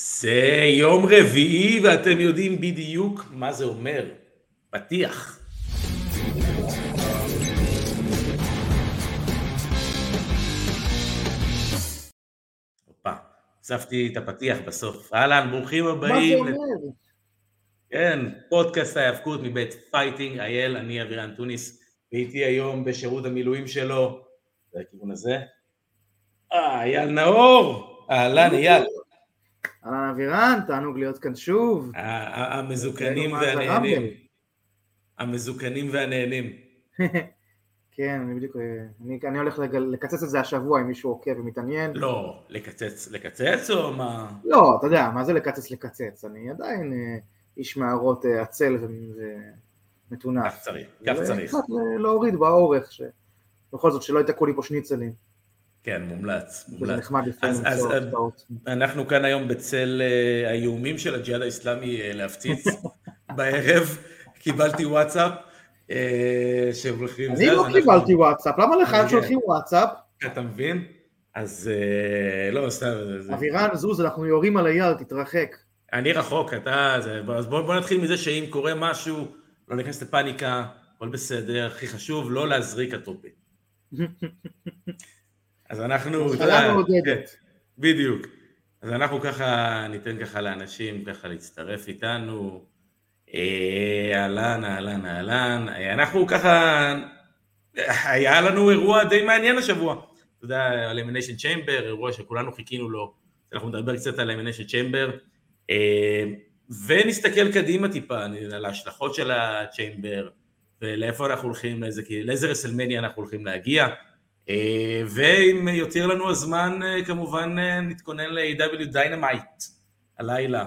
זה יום רביעי ואתם יודעים בדיוק מה זה אומר. פתיח. הופה, הוספתי את הפתיח בסוף. אהלן, ברוכים הבאים. מה זה אומר? כן, פודקאסט ההיאבקות מבית פייטינג, אייל, אני אבירן טוניס, והייתי היום בשירות המילואים שלו, זה הכיוון הזה. אה, אייל נאור! אהלן, אייל. אהלן אבירן, תענוג להיות כאן שוב. המזוקנים והנהנים. המזוקנים והנהנים. כן, אני בדיוק, אה, אני, אני הולך לגל, לקצץ את זה השבוע אם מישהו עוקב ומתעניין. לא, לקצץ, לקצץ או מה? לא, אתה יודע, מה זה לקצץ לקצץ? אני עדיין אה, איש מערות אה, עצל ו- ומטונף. כך צריך, כך צריך. ל- להוריד באורך, ש... בכל זאת שלא יתקעו לי פה שניצלים. כן, מומלץ, זה מומלץ. נחמד לפעמים אז- אז- למצוא הפתעות. אנחנו כאן היום בצל אה, האיומים של הג'יהאד האיסלאמי אה, להפציץ בערב, קיבלתי וואטסאפ אה, שהולכים... אני זה, לא קיבלתי וואטסאפ, למה לך הם. שולחים וואטסאפ? אתה מבין? אז אה, לא, סתם, זה- זה- אבירן, זוז, אנחנו יורים על היער, תתרחק. אני רחוק, אתה... זה- אז בוא נתחיל מזה שאם קורה משהו, לא ניכנס לפאניקה, הכל בסדר, הכי חשוב, לא להזריק הטופי. אז אנחנו... מחלה מעודדת. כן, בדיוק. אז אנחנו ככה ניתן ככה לאנשים ככה להצטרף איתנו. אה, אהלן, אהלן, אהלן. אה, אנחנו ככה... היה לנו אירוע די מעניין השבוע. אתה יודע, על צ'יימבר, אירוע שכולנו חיכינו לו. אנחנו נדבר קצת על צ'יימבר. אה, ונסתכל קדימה טיפה על ההשלכות של ה Chamber, ולאיפה אנחנו הולכים, לאיזה, לאיזה WrestleMania אנחנו הולכים להגיע. אה, ואם יותיר לנו הזמן, אה, כמובן אה, נתכונן ל-AEW Dynamite הלילה.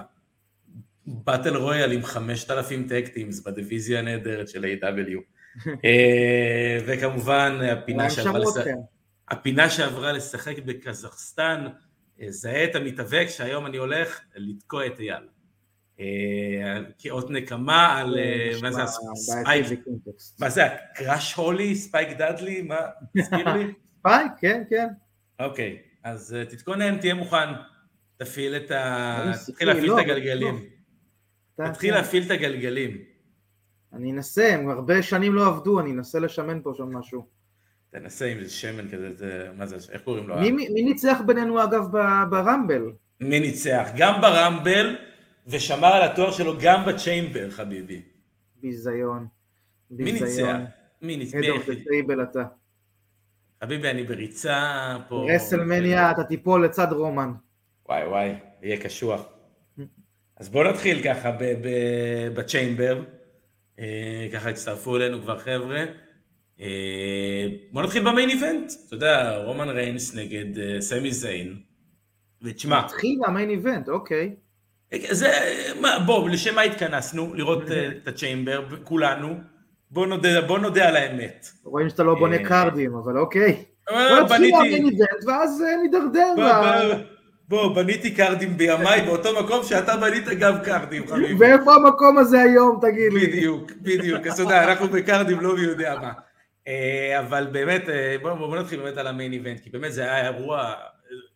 Battle Royal עם 5,000 tag teams בדיוויזיה הנהדרת של AEW. וכמובן הפינה שעברה, לש... הפינה שעברה לשחק בקזחסטן, זהה את המתאבק שהיום אני הולך לתקוע את אייל. אה, כאות נקמה על, אה, מה זה, ה Spike. מה זה, ה Crash Holly, Spike Dudley, מה, תזכיר לי? Spike, כן, כן. אוקיי, אז אה, תתכונן, תהיה מוכן, תפעיל את ה... תתחיל להפעיל לא, את הגלגלים. אתה- תתחיל כן. להפעיל את הגלגלים. אני אנסה, הם הרבה שנים לא עבדו, אני אנסה לשמן פה שם משהו. תנסה עם שמן כזה, זה- מה זה, איך קוראים לו? מי- מי מי ניצח בינינו אגב ב Rumble? מי ניצח? גם ב Rumble, ושמר על התואר שלו גם ב Chamber, חביבי. ביזיון. מי ניצח? מי ניצח? Head of Table אתה. חביבי, אני בריצה פה. WrestleMania, אתה תיפול לצד רומן. וואי וואי, יהיה קשוח. אז בואו נתחיל ככה ב Chamber. אה, ככה הצטרפו אלינו כבר חבר'ה. אה, בואו נתחיל ב main event. אתה יודע, רומן ריינס נגד אה, סמי זיין. ותשמע, מתחיל מה main event, אוקיי. זה, מה, בוא, לשם מה התכנסנו? לראות אה, את ה Chamber, כולנו. בוא נודה, בוא נודה על האמת. רואים שאתה לא בונה אה, קארדים, אבל אוקיי. אה, בניתי- ואז נידרדר. בוא, בניתי קארדים בימיי באותו מקום שאתה בנית גם קארדים, חביבי. ואיפה המקום הזה היום, תגיד לי? בדיוק, בדיוק, אז אתה יודע, אנחנו בקארדים לא מי יודע מה. אבל באמת, בואו בוא נתחיל באמת על ה main event, כי באמת זה היה אירוע,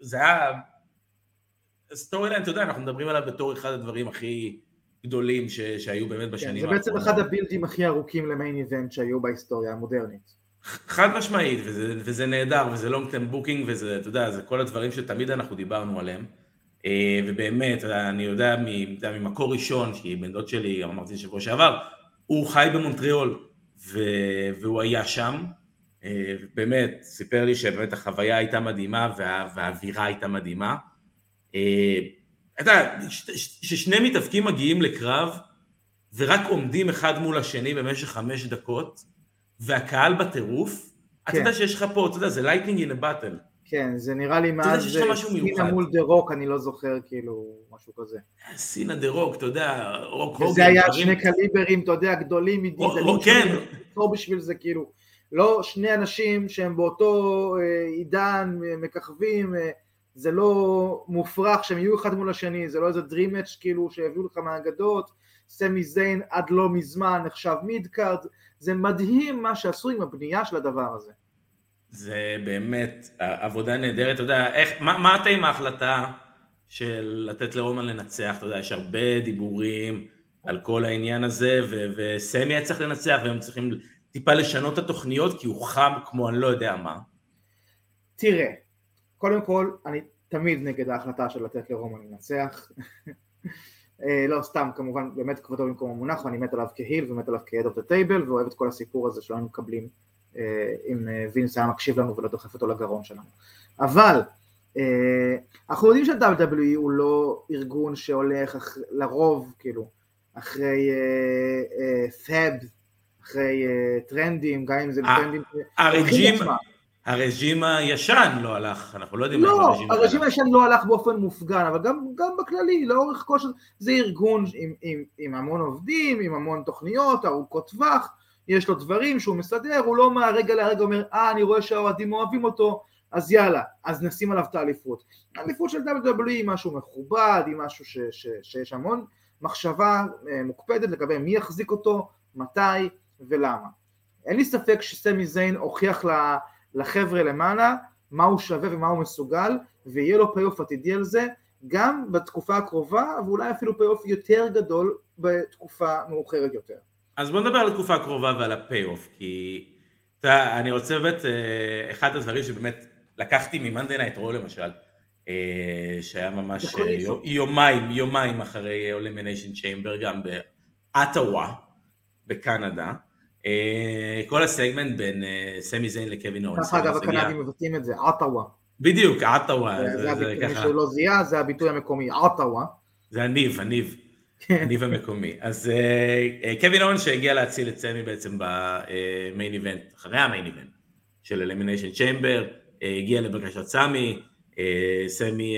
זה היה... storyline, אתה יודע, אנחנו מדברים עליו בתור אחד הדברים הכי גדולים ש, שהיו באמת כן, בשנים זה בעצם אחד הבילדים הכי ארוכים ל main event שהיו בהיסטוריה המודרנית. חד משמעית, וזה, וזה נהדר, וזה long term booking, וזה, אתה יודע, זה כל הדברים שתמיד אנחנו דיברנו עליהם. אה, ובאמת, אני יודע, ממקור ראשון, שהיא בן דוד שלי, אמרתי שבוע שעבר, הוא חי במונטריאול, ו, והוא היה שם. אה, באמת, סיפר לי שבאמת החוויה הייתה מדהימה, וה, והאווירה הייתה מדהימה. אה, אתה יודע, ש- ש- ששני מתאבקים מגיעים לקרב, ורק עומדים אחד מול השני במשך חמש דקות, והקהל בטירוף, אתה כן. יודע שיש לך פה, אתה יודע, זה lightning in a bottle. כן, זה נראה לי מאז סינה. מול דה רוק, אני לא זוכר כאילו משהו כזה. סינה דה רוק, אתה יודע, רוק הוגן, וזה היה דברים- שני קליברים, אתה יודע, גדולים מדי, רו- רו- כן. לא בשביל זה כאילו, לא שני אנשים שהם באותו אה, עידן, אה, מככבים, זה לא מופרך שהם יהיו אחד מול השני, זה לא איזה Dream Match כאילו שהביאו לך מהאגדות, סמי זיין עד לא מזמן נחשב mid card, זה מדהים מה שעשו עם הבנייה של הדבר הזה. זה באמת עבודה נהדרת, אתה יודע, איך, מה, מה אתה עם ההחלטה של לתת לרומן לנצח, אתה יודע, יש הרבה דיבורים על כל העניין הזה, ו- וסמי היה צריך לנצח, והם צריכים טיפה לשנות את התוכניות, כי הוא חם כמו אני לא יודע מה. תראה, קודם כל, אני תמיד נגד ההחלטה של לתת לרומן לנצח. אה, לא סתם, כמובן, באמת כבודו במקום המונח, ואני מת עליו כהיל ומת עליו כ-head of the table, ואוהב את כל הסיפור הזה שלנו מקבלים אה, אם אה, וינס היה מקשיב לנו ולא דוחף אותו לגרון שלנו. אבל אנחנו יודעים שה-WWE הוא לא ארגון שהולך לרוב, כאילו, אחרי פאב, אחרי טרנדים, גם אם זה טרנדים... הרג'ים... הרג'ים הישן לא הלך, אנחנו לא יודעים לא, הרג'ים הישן לא הלך באופן מופגן, אבל גם, גם בכללי, לאורך כל שנה, זה ארגון עם, עם, עם המון עובדים, עם המון תוכניות, ארוכות טווח, יש לו דברים שהוא מסדר, הוא לא מהרגע להרגע אומר, אה, אני רואה שהאוהדים אוהבים אותו, אז יאללה, אז נשים עליו את האליפות. האליפות של WWE היא משהו מכובד, היא משהו ש, ש, שיש המון מחשבה אה, מוקפדת לגבי מי יחזיק אותו, מתי ולמה. אין לי ספק שסמי זיין הוכיח לה... לחבר'ה למעלה, מה הוא שווה ומה הוא מסוגל, ויהיה לו payoff עתידי על זה, גם בתקופה הקרובה, ואולי אפילו payoff יותר גדול בתקופה מאוחרת יותר. אז בוא נדבר על התקופה הקרובה ועל ה payoff, כי אתה, אני רוצה באמת, אה, אחד הדברים שבאמת לקחתי מ Monday Night Raw למשל, אה, שהיה ממש אה, יומיים, יומיים אחרי Elimination Chamber, גם באטאווה, בקנדה, כל הסגמנט בין אה, סמי זיין לקווין אורנס. ככה אגב הקנדים מבטאים את זה, עטאווה. בדיוק, עטאווה. מי שלא זיהה, זה הביטוי המקומי, עטאווה. זה הניב, הניב. כן. הניב המקומי. אז אה, קווין אורנס שהגיע להציל את סמי בעצם ב main event, אחרי ה main event של Elimination Chamber, הגיע לבקשת סמי, סמי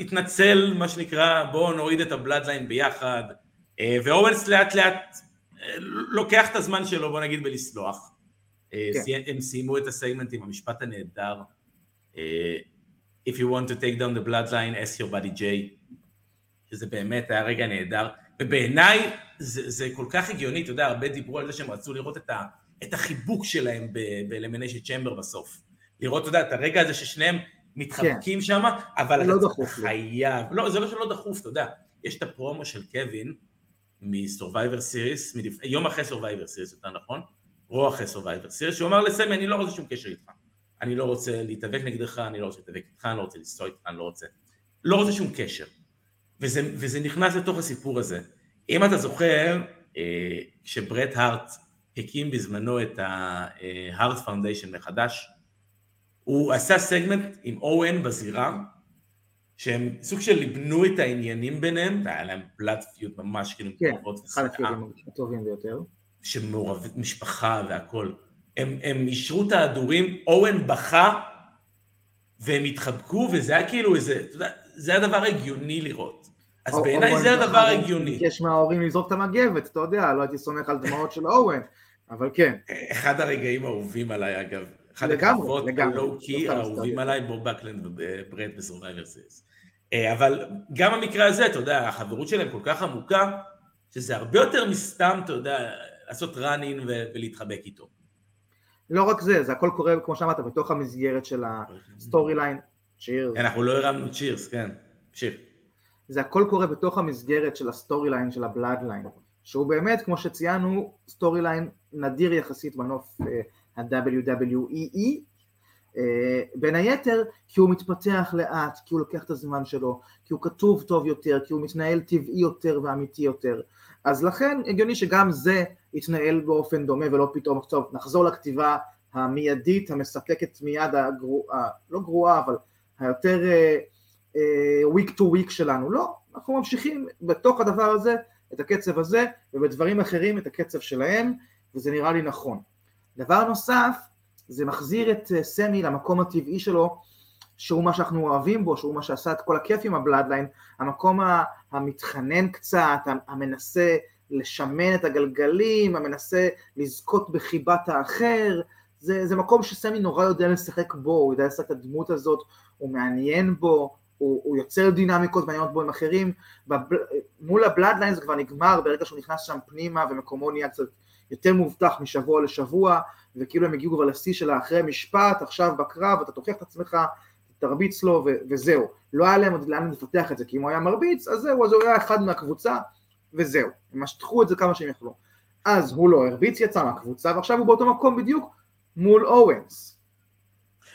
התנצל, מה שנקרא, בואו נוריד את ה Bloodline ביחד, ואורנס לאט לאט לוקח את הזמן שלו, בוא נגיד, בלסלוח. אה, כן. הם סיימו את הסגמנט עם המשפט הנהדר. אה, If you want to take down the bloodline, ask your body J. שזה באמת היה רגע נהדר. ובעיניי זה, זה כל כך הגיוני, אתה יודע, הרבה דיברו על זה שהם רצו לראות את, ה, את החיבוק שלהם באלמיניישן צ'מבר בסוף. לראות, אתה יודע, את הרגע הזה ששניהם מתחבקים כן. שם, אבל לא אתה חייב, לא, זה לא שלא דחוף, אתה יודע, יש את הפרומו של קווין, מ-Survivor Series, יום אחרי Survivor Series, יותר נכון, או אחרי Survivor Series, שהוא אמר לסמי, אני לא רוצה שום קשר איתך. אני לא רוצה להתאבק נגדך, אני לא רוצה להתאבק איתך, אני לא רוצה לנסוע איתך, אני לא רוצה... לא רוצה שום קשר. וזה, וזה נכנס לתוך הסיפור הזה. אם אתה זוכר, אה, כשברט הארט הקים בזמנו את ה-Heart Foundation מחדש, הוא עשה סגמנט עם אוהן בזירה, שהם סוג של ליבנו את העניינים ביניהם, והיה להם בלאד פיוט ממש כאילו כן, אחד ה feud ים הטובים ביותר. שמעורבת משפחה והכל. הם, הם יישרו את ההדורים, אוון בכה, והם התחבקו, וזה היה כאילו איזה, אתה יודע, זה הדבר הגיוני לראות. אז בעיניי זה הדבר הגיוני. יש מההורים לזרוק את המגבת, אתה יודע, לא הייתי סומך על דמעות של אוון, אבל כן. אחד הרגעים האהובים עליי אגב, אחד הקרבות ה low-key האהובים עליי, בוב בקלנד וברד ב Survivor Series. אה, אבל גם המקרה הזה, אתה יודע, החברות שלהם כל כך עמוקה, שזה הרבה יותר מסתם, אתה יודע, לעשות run-in ולהתחבק איתו. לא רק זה, זה הכל קורה, כמו שאמרת, בתוך המסגרת של ה storyline, cheers. אנחנו לא הרמנו cheers, כן, תמשיך. זה הכל קורה בתוך המסגרת של ה storyline, של ה Bloodline, שהוא באמת, כמו שציינו, storyline נדיר יחסית בנוף אה, ה-WWE, אה, בין היתר כי הוא מתפתח לאט, כי הוא לוקח את הזמן שלו, כי הוא כתוב טוב יותר, כי הוא מתנהל טבעי יותר ואמיתי יותר. אז לכן הגיוני שגם זה יתנהל באופן דומה ולא פתאום, טוב, נחזור לכתיבה המיידית, המספקת מיד, הגרוע, לא גרועה, אבל היותר uh, week to week שלנו. לא, אנחנו ממשיכים בתוך הדבר הזה, את הקצב הזה, ובדברים אחרים את הקצב שלהם, וזה נראה לי נכון. דבר נוסף, זה מחזיר את אה, סמי למקום הטבעי שלו, שהוא מה שאנחנו אוהבים בו, שהוא מה שעשה את כל הכיף עם הבלאדליין, המקום המתחנן קצת, המנסה לשמן את הגלגלים, המנסה לזכות בחיבת האחר, זה, זה מקום שסמי נורא יודע לשחק בו, הוא יודע לשחק את הדמות הזאת, הוא מעניין בו, הוא, הוא יוצר דינמיקות מעניינות בו עם אחרים, בבל, מול הבלאדליין זה כבר נגמר ברגע שהוא נכנס שם פנימה ומקומו נהיה קצת יותר מובטח משבוע לשבוע, וכאילו הם הגיעו כבר לשיא של אחרי משפט, עכשיו בקרב, אתה תוכיח את עצמך, תרביץ לו ו- וזהו. לא היה להם עוד לאן לפתח את זה, כי אם הוא היה מרביץ, אז זהו, אז הוא היה אחד מהקבוצה, וזהו. הם משכו את זה כמה שהם יכלו. אז הוא לא הרביץ, יצא מהקבוצה, ועכשיו הוא באותו מקום בדיוק מול אורנס.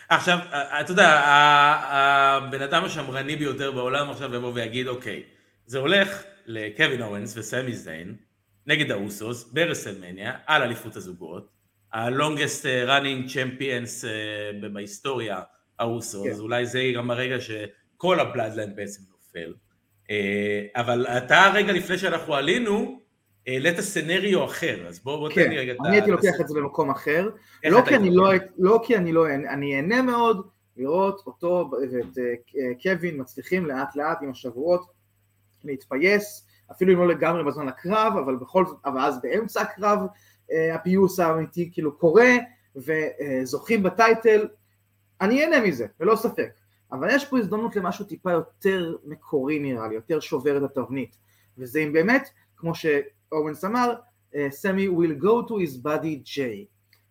עכשיו, אתה יודע, הבן אדם השמרני ביותר בעולם עכשיו יבוא ויגיד, אוקיי, זה הולך לקווין אוונס וסמי זיין נגד האוסוס ברסלמניה על אליפות הזוגות, ה-longest running champions uh, בהיסטוריה האוסוס, כן. אולי זה גם הרגע שכל ה Bloodline בעצם נופל, uh, אבל אתה רגע לפני שאנחנו עלינו, העלית scenario אחר, אז בוא, בוא כן, תן לי רגע את ה... אני הייתי לוקח את זה במקום אחר, לא כי, אני לא, לא כי אני לא, אני אהנה מאוד לראות אותו ואת קווין מצליחים לאט לאט עם השבועות להתפייס, אפילו אם לא לגמרי בזמן הקרב, אבל בכל זאת, אבל אז באמצע הקרב אה, הפיוס האמיתי כאילו קורה, וזוכים בטייטל, אני אהנה מזה, ללא ספק. אבל יש פה הזדמנות למשהו טיפה יותר מקורי נראה לי, יותר שובר את התבנית. וזה אם באמת, כמו שאורנס אמר, סמי uh, will go to his body Jay.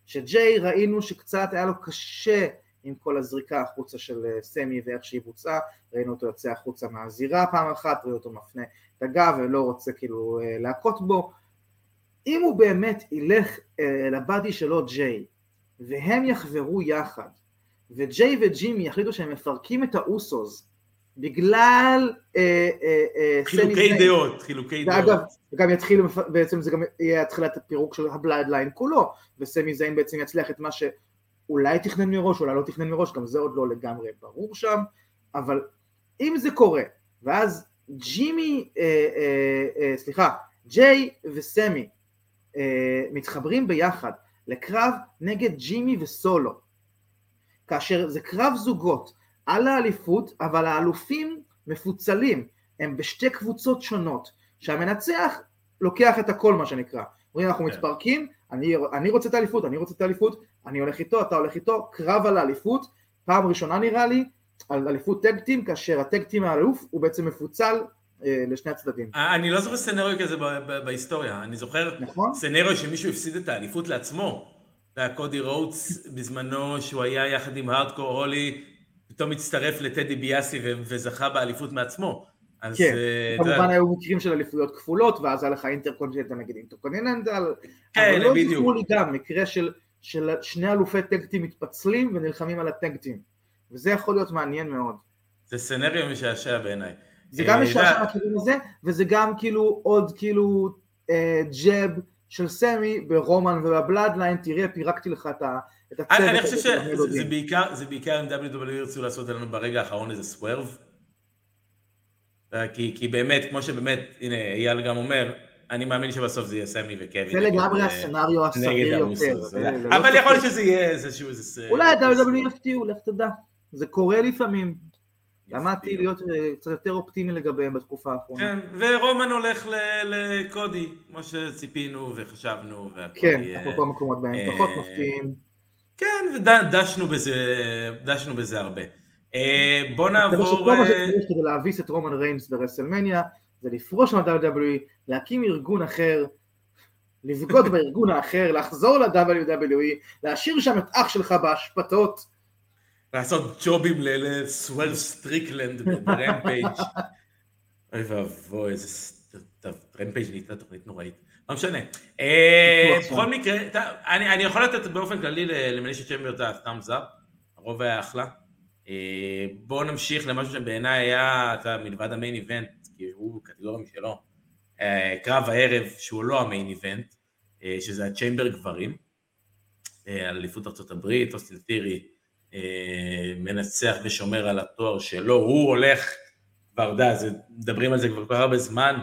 שג'יי ראינו שקצת היה לו קשה עם כל הזריקה החוצה של סמי ואיך שהיא בוצעה, ראינו אותו יוצא החוצה מהזירה פעם אחת, ראינו אותו מפנה את הגב ולא רוצה כאילו uh, להכות בו, אם הוא באמת ילך אה, ל buddy שלו ג'יי, והם יחברו יחד, וג'יי וג'ימי יחליטו שהם מפרקים את האוסוס, בגלל אה, אה, אה, חילוקי דעות, חילוקי דעות. ואגב, גם יתחילו, בעצם זה גם יהיה תחילת הפירוק של הבלאדליין כולו, וסמי זיין בעצם יצליח את מה שאולי תכנן מראש, אולי לא תכנן מראש, גם זה עוד לא לגמרי ברור שם, אבל אם זה קורה, ואז ג'ימי, אה, אה, אה, סליחה, ג'יי וסמי אה, מתחברים ביחד לקרב נגד ג'ימי וסולו, כאשר זה קרב זוגות על האליפות, אבל האלופים מפוצלים, הם בשתי קבוצות שונות, שהמנצח לוקח את הכל מה שנקרא, אומרים אנחנו כן. מתפרקים, אני, אני רוצה את האליפות, אני רוצה את האליפות, אני הולך איתו, אתה הולך איתו, קרב על האליפות, פעם ראשונה נראה לי, על אליפות טקטים, כאשר הטקטים האלוף הוא בעצם מפוצל אה, לשני הצדדים. אה, אני לא זוכר סצנריו כזה בהיסטוריה, אני זוכר נכון? סצנריו שמישהו הפסיד את האליפות לעצמו. זה היה קודי רוטס בזמנו שהוא היה יחד עם הארדקור הולי, פתאום הצטרף לטד דיביאסי וזכה באליפות מעצמו. אז, כן, uh, כמובן היו מקרים של אליפויות כפולות, ואז היה לך Intercontinental נגיד Intercontinental, כן, אבל לא זכור לי גם מקרה של, של שני אלופי tag team מתפצלים ונלחמים על ה tag team, וזה יכול להיות מעניין מאוד. זה scenario משעשע בעיניי. זה גם משעשע אה, מהכיוון הזה, וזה גם כאילו עוד כאילו אה, jab של סמי ברומן וב Bloodline, תראה פירקתי לך את הצוות. אני חושב שזה בעיקר, זה בעיקר אם WW ירצו לעשות לנו ברגע האחרון איזה סוורב. אה, כי, כי באמת, כמו שבאמת, הנה אייל גם אומר, אני מאמין שבסוף זה יהיה סמי וקווין. זה לגמרי הסצנריו הסביר יותר. אבל לא יכול להיות שזה יהיה איזשהו... אולי ה-WW יפתיעו, לך תדע. זה קורה לפעמים. למדתי להיות אה, קצת יותר אופטימי לגביהם בתקופה האחרונה. כן, ורומן הולך לקודי, כמו שציפינו וחשבנו. כן, אפרופו המקומות בהם אה, פחות מפתיעים. כן, ודשנו בזה, דשנו בזה הרבה. אה, בוא נעבור... שכל מה שצריך כדי להביס את רומן ריינס ברסלמניה, זה לפרוש מה-WWE, להקים ארגון אחר, לבגוד בארגון האחר, לחזור ל-WWE, להשאיר שם את אח שלך באשפתות. לעשות job ים לסוול סטריקלנד ב Rampage. אוי ואבוי, איזה... רמפייג' נהייתה תוכנית נוראית. לא משנה. אה, בכל מקרה, אני יכול לתת באופן כללי למלישה צ'מבר את ה-thumbs up, הרוב היה אחלה. אה, בואו נמשיך למשהו שבעיניי היה, אתה מלבד המיין איבנט, כי הוא קטגוריה משלו, אה, קרב הערב שהוא לא המיין איבנט, שזה הצ'יימבר גברים, על אליפות ארה"ב, אוסטין תירי מנצח ושומר על התואר שלו, הוא הולך, כבר דה, מדברים על זה כבר כל הרבה זמן,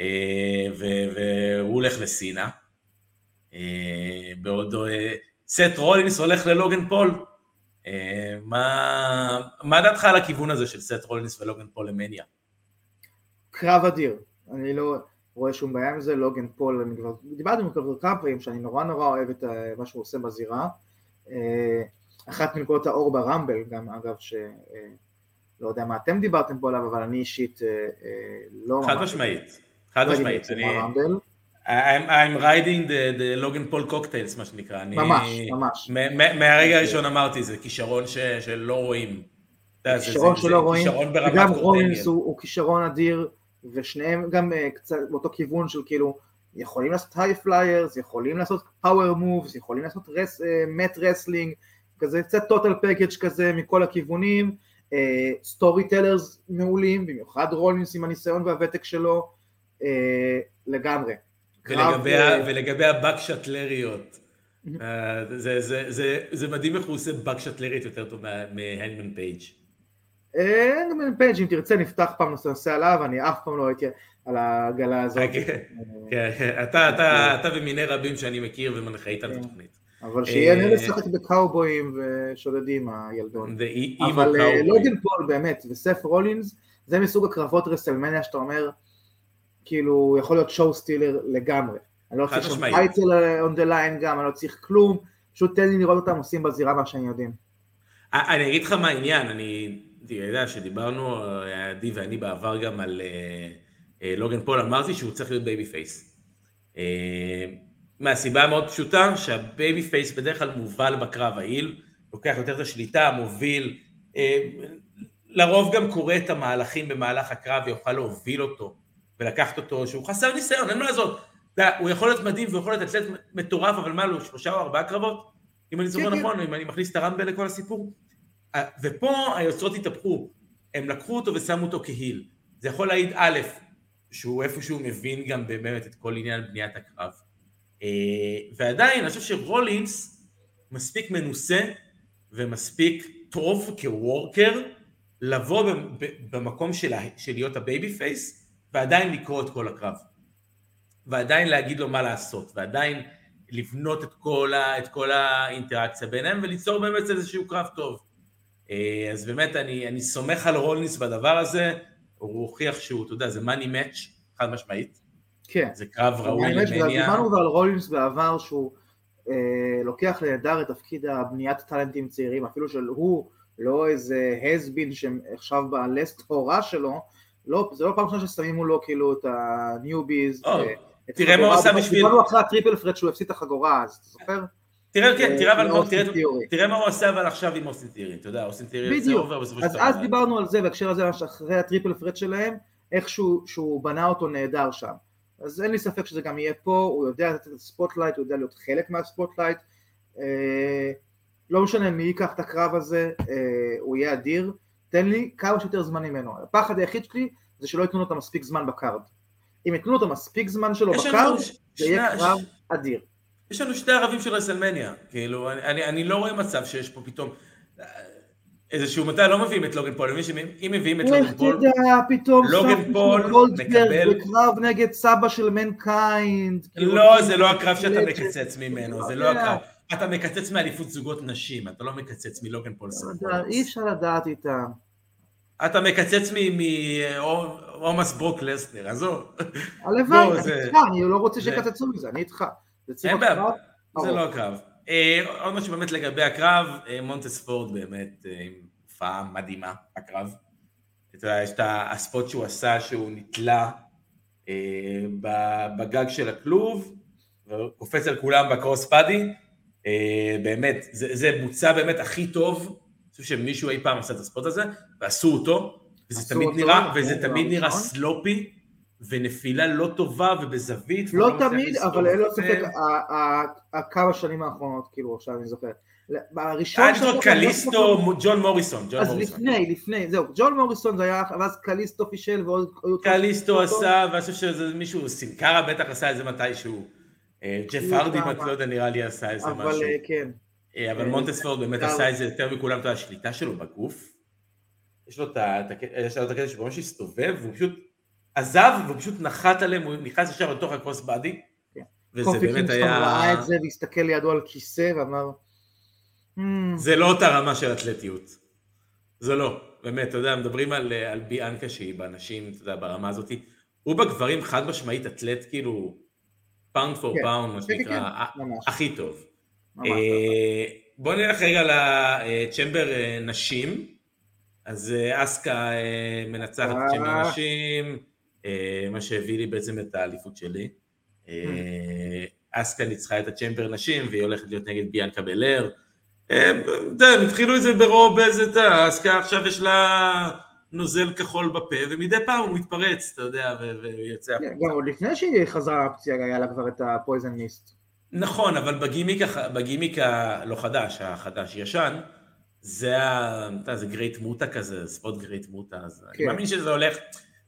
אה, והוא הולך לסינה. אה, בעוד סט רולינס הולך ללוגן פול. מה, מה דעתך על הכיוון הזה של סט רולינס ולוגן פול למניה? קרב אדיר, אני לא רואה שום בעיה עם זה, לוגן פול, אני כבר דיברתי עם כמה פעמים שאני נורא נורא אוהב את מה שהוא עושה בזירה. אחת מנקודות האור ברמבל, גם אגב, שלא אה, יודע מה אתם דיברתם פה עליו, אבל אני אישית אה, אה, לא חד משמעית, חד משמעית. I'm riding the, the Logan Paul cocktails, מה שנקרא. ממש, אני, ממש. מהרגע הראשון אמרתי, זה כישרון ש, שלא רואים. כישרון שלא רואים, וגם רולינס הוא כישרון אדיר, ושניהם גם קצת באותו כיוון של כאילו, יכולים לעשות high flyers, יכולים לעשות power moves, יכולים לעשות mat wrestling, כזה קצת total package כזה מכל הכיוונים, storytellers מעולים, במיוחד רולינס עם הניסיון והוותק שלו, לגמרי. ולגבי ה buckshot lariat, זה מדהים איך הוא עושה buckshot lariat יותר טוב מהנגמן פייג'. הנגמן פייג' אם תרצה נפתח פעם נושא עליו, אני אף פעם לא הייתי על העגלה הזאת. כן, כן, אתה ומיני רבים שאני מכיר ומנחה איתם את התוכנית. אבל שיהיה לשחק בקאובויים ושודדים הילדון. אבל לוגן פול באמת, וסת' רולינס, זה מסוג הקרבות רסלמניה שאתה אומר, כאילו, יכול להיות show stealer לגמרי. אני לא צריך שם title on the line גם, אני לא צריך כלום, פשוט תן לי לראות אותם עושים בזירה מה שהם יודעים. אני אגיד לך מה העניין, אני יודע שדיברנו, עדי ואני בעבר גם על לוגן פול, אמרתי שהוא צריך להיות babyface. מהסיבה המאוד פשוטה שה babyface בדרך כלל מובל בקרב, ה heel לוקח יותר את השליטה, מוביל, לרוב גם קורא את המהלכים במהלך הקרב ויוכל להוביל אותו ולקחת אותו, שהוא חסר ניסיון, אין מה לעשות, הוא יכול להיות מדהים והוא יכול להיות athlete מטורף, אבל מה לו, שלושה או ארבעה קרבות? אם אני זוכר נכון, אם אני מכניס את הרמבל לכל הסיפור. ופה היוצרות התהפכו, הם לקחו אותו ושמו אותו כ heel. זה יכול להעיד א', שהוא איפשהו מבין גם באמת את כל עניין בניית הקרב. ועדיין, אני חושב שרולינס מספיק מנוסה ומספיק טוב כ worker, לבוא במקום של להיות ה babyface, ועדיין לקרוא את כל הקרב. ועדיין להגיד לו מה לעשות, ועדיין לבנות את כל, ה, את כל האינטראקציה ביניהם וליצור באמת איזשהו קרב טוב. אז באמת אני, אני סומך על רולינס בדבר הזה, הוא הוכיח שהוא, אתה יודע, זה money match, חד משמעית. כן. זה קרב ראוי למניה. דיברנו על רולינס בעבר שהוא אה, לוקח לידיו את תפקיד הבניית talentים צעירים, אפילו שהוא לא איזה has been שעכשיו ב last hurrah שלו, לא, זה לא פעם ראשונה ששמים מולו כאילו את ה newbies. תראה מה הוא עשה בשביל... דיברנו אחרי ה triple threat שהוא הפסיד את החגורה, אז אתה זוכר? תראה, כן, תראה, אבל, תראה, תראה מה הוא עושה אבל עכשיו עם אוסטין טירי, אתה יודע, אוסטין טירי יוצא אובר בסופו של דבר. אז דיברנו על זה בהקשר הזה, אחרי ה triple threat שלהם, איך שהוא בנה אותו נהדר שם. אז אין לי ספק שזה גם יהיה פה, הוא יודע לתת את ה spotlight, הוא יודע להיות חלק מה spotlight. לא משנה מי ייקח את הקרב הזה, הוא יהיה אדיר. תן לי כמה שיותר זמן ממנו. הפחד היחיד שלי זה שלא ייתנו לו את המספיק זמן ב card. אם ייתנו לו את המספיק זמן שלו ב card, זה יהיה קרב אדיר. יש לנו שתי ערבים של רסלמניה, כאילו, אני, אני לא רואה מצב שיש פה פתאום איזשהו מתי לא מביאים את לוגן פול, אם מביאים את לוגן פול, איך תדע, פתאום לוגן פול מקבל... בקרב נגד סבא של מנקיינד. לא, זה לא הקרב שאתה מקצץ ממנו, זה לא הקרב. אתה מקצץ מאליפות זוגות נשים, אתה לא מקצץ מלוגן פול סת' רולינס. אי אפשר לדעת איתם. אתה מקצץ מעומוס ברוק לסנר, עזוב. הלוואי, אני איתך, אני לא רוצה שיקצצו מזה, אני איתך. אין בעיה, זה לא הקרב. עוד משהו באמת לגבי הקרב, מונטס פורד באמת עם הופעה מדהימה, הקרב. אתה יודע, יש את הספוט שהוא עשה, שהוא נתלה בגג של הכלוב, וקופץ על כולם בקרוס פאדי. באמת, זה בוצע באמת הכי טוב, אני חושב שמישהו אי פעם עשה את הספוט הזה, ועשו אותו, וזה תמיד נראה, וזה תמיד נראה סלופי, ונפילה לא טובה ובזווית. לא תמיד, אבל אין לו ספק, הכמה שנים האחרונות, כאילו עכשיו אני זוכר. בראשון היה זאת קליסטו, ג'ון מוריסון. אז לפני, לפני, זהו, ג'ון מוריסון זה היה, ואז קליסטו פישל ועוד... קליסטו עשה, ואני חושב שזה מישהו, סינקרה בטח עשה את זה מתישהו. ג'ף הרדימט, לא יודע, נראה לי עשה איזה משהו. אבל כן. אבל מונטספורד באמת עשה את זה יותר מכולם, אתה יודע, השליטה שלו בגוף. יש לו את הקטע שהוא ממש הסתובב, והוא פשוט עזב, והוא פשוט נחת עליהם, הוא נכנס ישר לתוך הקרוס באדי. וזה באמת היה... ראה את זה והסתכל לידו על כיסא ואמר... זה לא אותה רמה של אתלטיות. זה לא. באמת, אתה יודע, מדברים על, על ביאנקה שהיא באנשים, אתה יודע, ברמה הזאת. הוא בגברים חד משמעית אתלט כאילו pound for pound, מה שנקרא, הכי טוב. בואו נלך רגע ל chamber נשים. אז אסקה מנצחת chamber נשים, מה שהביא לי בעצם את האליפות שלי. אסקה ניצחה את ה chamber נשים והיא הולכת להיות נגד ביאנקה בלייר. הם, יודע, הם התחילו את זה ב Raw באיזה, אתה אסקה עכשיו יש לה נוזל כחול בפה, ומדי פעם הוא מתפרץ, אתה יודע, ויוצא כן, החוצה. גם עוד לפני שהיא חזרה לפציעה היה לה כבר את ה poison mist. נכון, אבל בגימיק, בגימיק הלא חדש, החדש ישן, זה ה... אתה יודע, זה גרייט מוטה כזה, spot גרייט מוטה, אז אני כן. מאמין שזה הולך,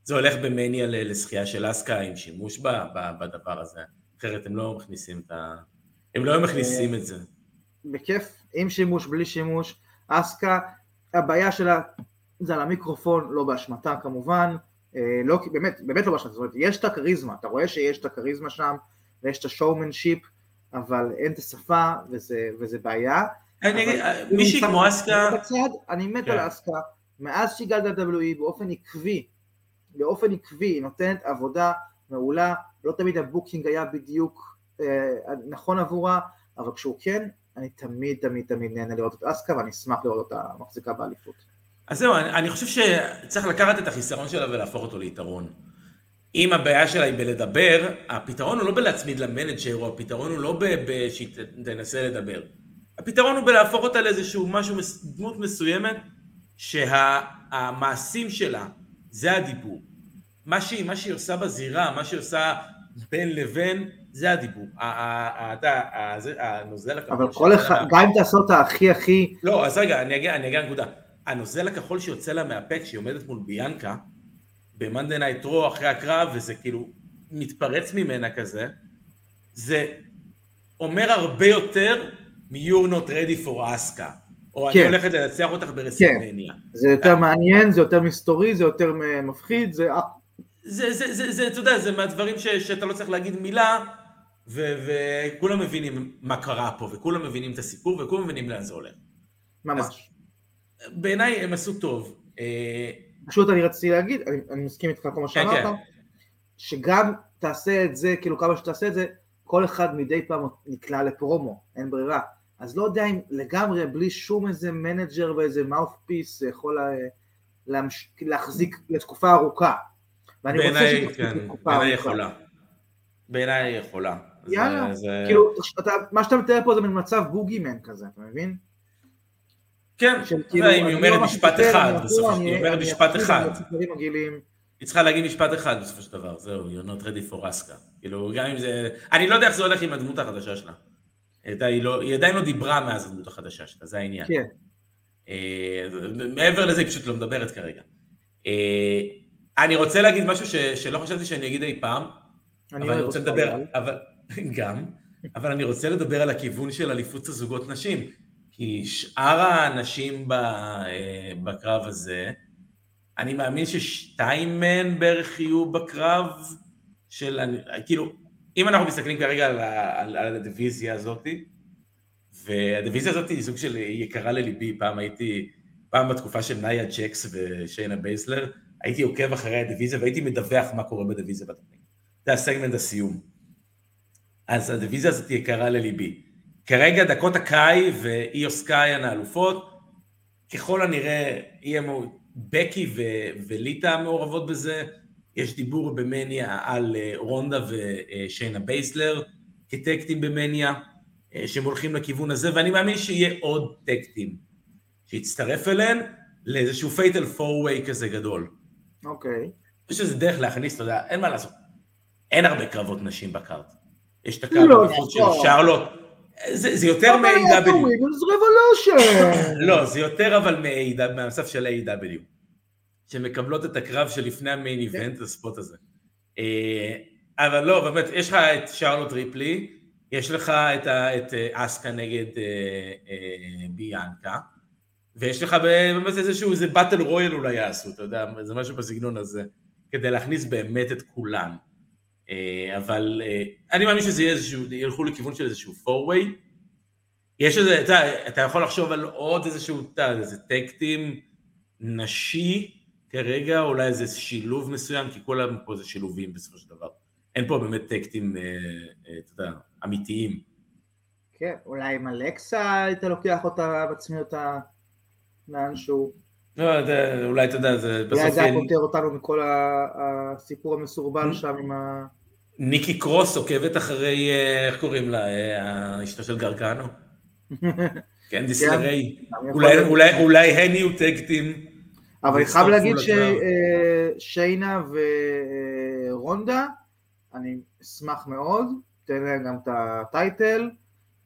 זה הולך במניה ל- לזכייה של אסקה עם שימוש ב, ב, בדבר הזה, אחרת הם לא מכניסים את ה... הם לא מכניסים את זה. בכיף, עם שימוש, בלי שימוש. אסקה, הבעיה שלה זה על המיקרופון, לא באשמתה כמובן, אה, לא, באמת, באמת לא באשמתה, זאת אומרת, יש את הכריזמה, אתה רואה שיש את הכריזמה שם, ויש את ה showmanship, אבל אין את השפה, וזה, וזה בעיה. מישהי כמו אסקה, אני מת כן. על אסקה, מאז שהגעת ל-WWE באופן עקבי, באופן עקבי, היא נותנת עבודה מעולה, לא תמיד ה booking היה בדיוק אה, נכון עבורה, אבל כשהוא כן, אני תמיד תמיד תמיד נהנה לראות את אסקה, ואני אשמח לראות אותה מחזיקה באליפות. אז זהו, אני, אני חושב שצריך לקחת את החיסרון שלה ולהפוך אותו ליתרון. אם הבעיה שלה היא בלדבר, הפתרון הוא לא בלהצמיד ל manager, או הפתרון הוא לא שהיא תנסה לדבר. הפתרון הוא בלהפוך אותה לאיזשהו משהו, דמות מסוימת, שהמעשים שלה זה הדיבור. מה שהיא, מה שהיא עושה בזירה, מה שהיא עושה בין לבין, זה הדיבור. אתה- הנוזל הכחול אבל כל אחד, גם אם תעשה אותה הכי הכי, לא, אז רגע, אני אגיע, לנקודה. הנוזל הכחול שיוצא לה מהפה כשהיא עומדת מול ביאנקה, ב-Monday Night Raw אחרי הקרב, וזה כאילו מתפרץ ממנה כזה, זה אומר הרבה יותר מ-You're not ready for Asuka, או אני כן. הולכת לנצח אותך ברסלמניה. זה יותר מעניין, זה יותר מסתורי, זה יותר מפחיד, זה... זה, זה, זה, זה, אתה יודע, זה מהדברים ש, שאתה לא צריך להגיד מילה, ו, וכולם מבינים מה קרה פה, וכולם מבינים את הסיפור, וכולם מבינים לאן זה הולך. ממש. בעיניי הם עשו טוב. אה, פשוט אני רציתי להגיד, אני, אני מסכים איתך כל מה כן, שאמרת, כן. שגם תעשה את זה, כאילו כמה שתעשה את זה, כל אחד מדי פעם נקלע לפרומו, אין ברירה. אז לא יודע אם לגמרי, בלי שום איזה manager ואיזה mouthpiece, זה יכול לה, להמש, להחזיק לתקופה ארוכה. ואני רוצה בעיניי, כן, לתקופה בעיניי. יכולה. בעיניי היא יכולה. זה- יאללה, זה- כאילו, אתה, מה שאתה מתאר פה זה מין מצב בוגימן כזה, אתה מבין? כן, של כאילו, יודע, אם היא לא אומרת ממש משפט אחד, בסופו של היא אומרת משפט אחד. היא צריכה להגיד משפט אחד בסופו של דבר, זהו, you're not ready for Asuka. כאילו, גם אם זה... אני לא יודע איך זה הולך עם הדמות החדשה שלה. היא עדיין לא- היא עדיין לא דיברה מאז הדמות החדשה שלה, זה העניין. כן, אה, מעבר לזה, היא פשוט לא מדברת כרגע. אה, אני רוצה להגיד משהו ש- שלא חשבתי שאני אגיד אי פעם, אני אבל אני רוצה לדבר. אבל, גם, אבל אני רוצה לדבר על הכיוון של אליפות הזוגות נשים, כי שאר האנשים ב, אה, בקרב הזה, אני מאמין ששתיים מהן בערך יהיו בקרב של, כאילו, אם אנחנו מסתכלים כרגע על, על, על הדיוויזיה הזאתי, וה division הזאת היא סוג של יקרה לליבי, פעם הייתי, פעם בתקופה של נאיה ג'קס ושיינה בייסלר, הייתי עוקב אחרי ה division והייתי מדווח מה קורה ב division בתוכנית. זה הסגמנט הסיום. אז ה division הזאת יקרה לליבי. כרגע דקוטה קאי ואיו סקאי האלופות, ככל הנראה בקי ו- וליטה מעורבות בזה, יש דיבור במניה על אה, רונדה ושיינה בייסלר כטקטים במניה, אה, שהם הולכים לכיוון הזה, ואני מאמין שיהיה עוד טקטים שיצטרף אליהן לאיזשהו פייטל פור-ווי כזה גדול. אוקיי. יש איזה דרך להכניס, אתה יודע, אין מה לעשות. אין הרבה קרבות נשים בקארט. יש את הקרב לא, האליפות של נכון. שרלוט. זה, זה יותר מ-AW. לא, זה יותר אבל מ-AW, מהמצב של A.W. שמקבלות את הקרב שלפני המיין איבנט, הספוט הזה. אה, אבל לא, באמת, יש לך את שרלוט ריפלי, יש לך את, את אה, אסקה נגד אה, ביאנקה, ויש לך באמת איזשהו, איזה באטל רויאל אולי יעשו, אתה יודע, זה משהו בסגנון הזה, כדי להכניס באמת את כולן. אבל אני מאמין שזה יהיה איזשהו, ילכו לכיוון של איזשהו four-way. יש איזה, אתה, אתה יכול לחשוב על עוד איזשהו, אתה יודע, איזה טקטים נשי כרגע, אולי איזה שילוב מסוים, כי כולם פה זה שילובים בסופו של דבר. אין פה באמת טקטים, אה, אה, אתה יודע, אמיתיים. כן, אולי עם אלכסה היית לוקח אותה, מצמיד אותה לאנשהו. לא, אולי אתה יודע, זה אולי בסוף... זה היה פותר אותנו מכל הסיפור המסורבל. שם עם ה... ניקי קרוס עוקבת אחרי, אה, איך קוראים לה, האשתו של גרקנו? קנדיס לריי, אולי הן יהיו טקטים. אבל אני חייב להגיד ששיינה ורונדה, אני אשמח מאוד, תן להם גם את הטייטל,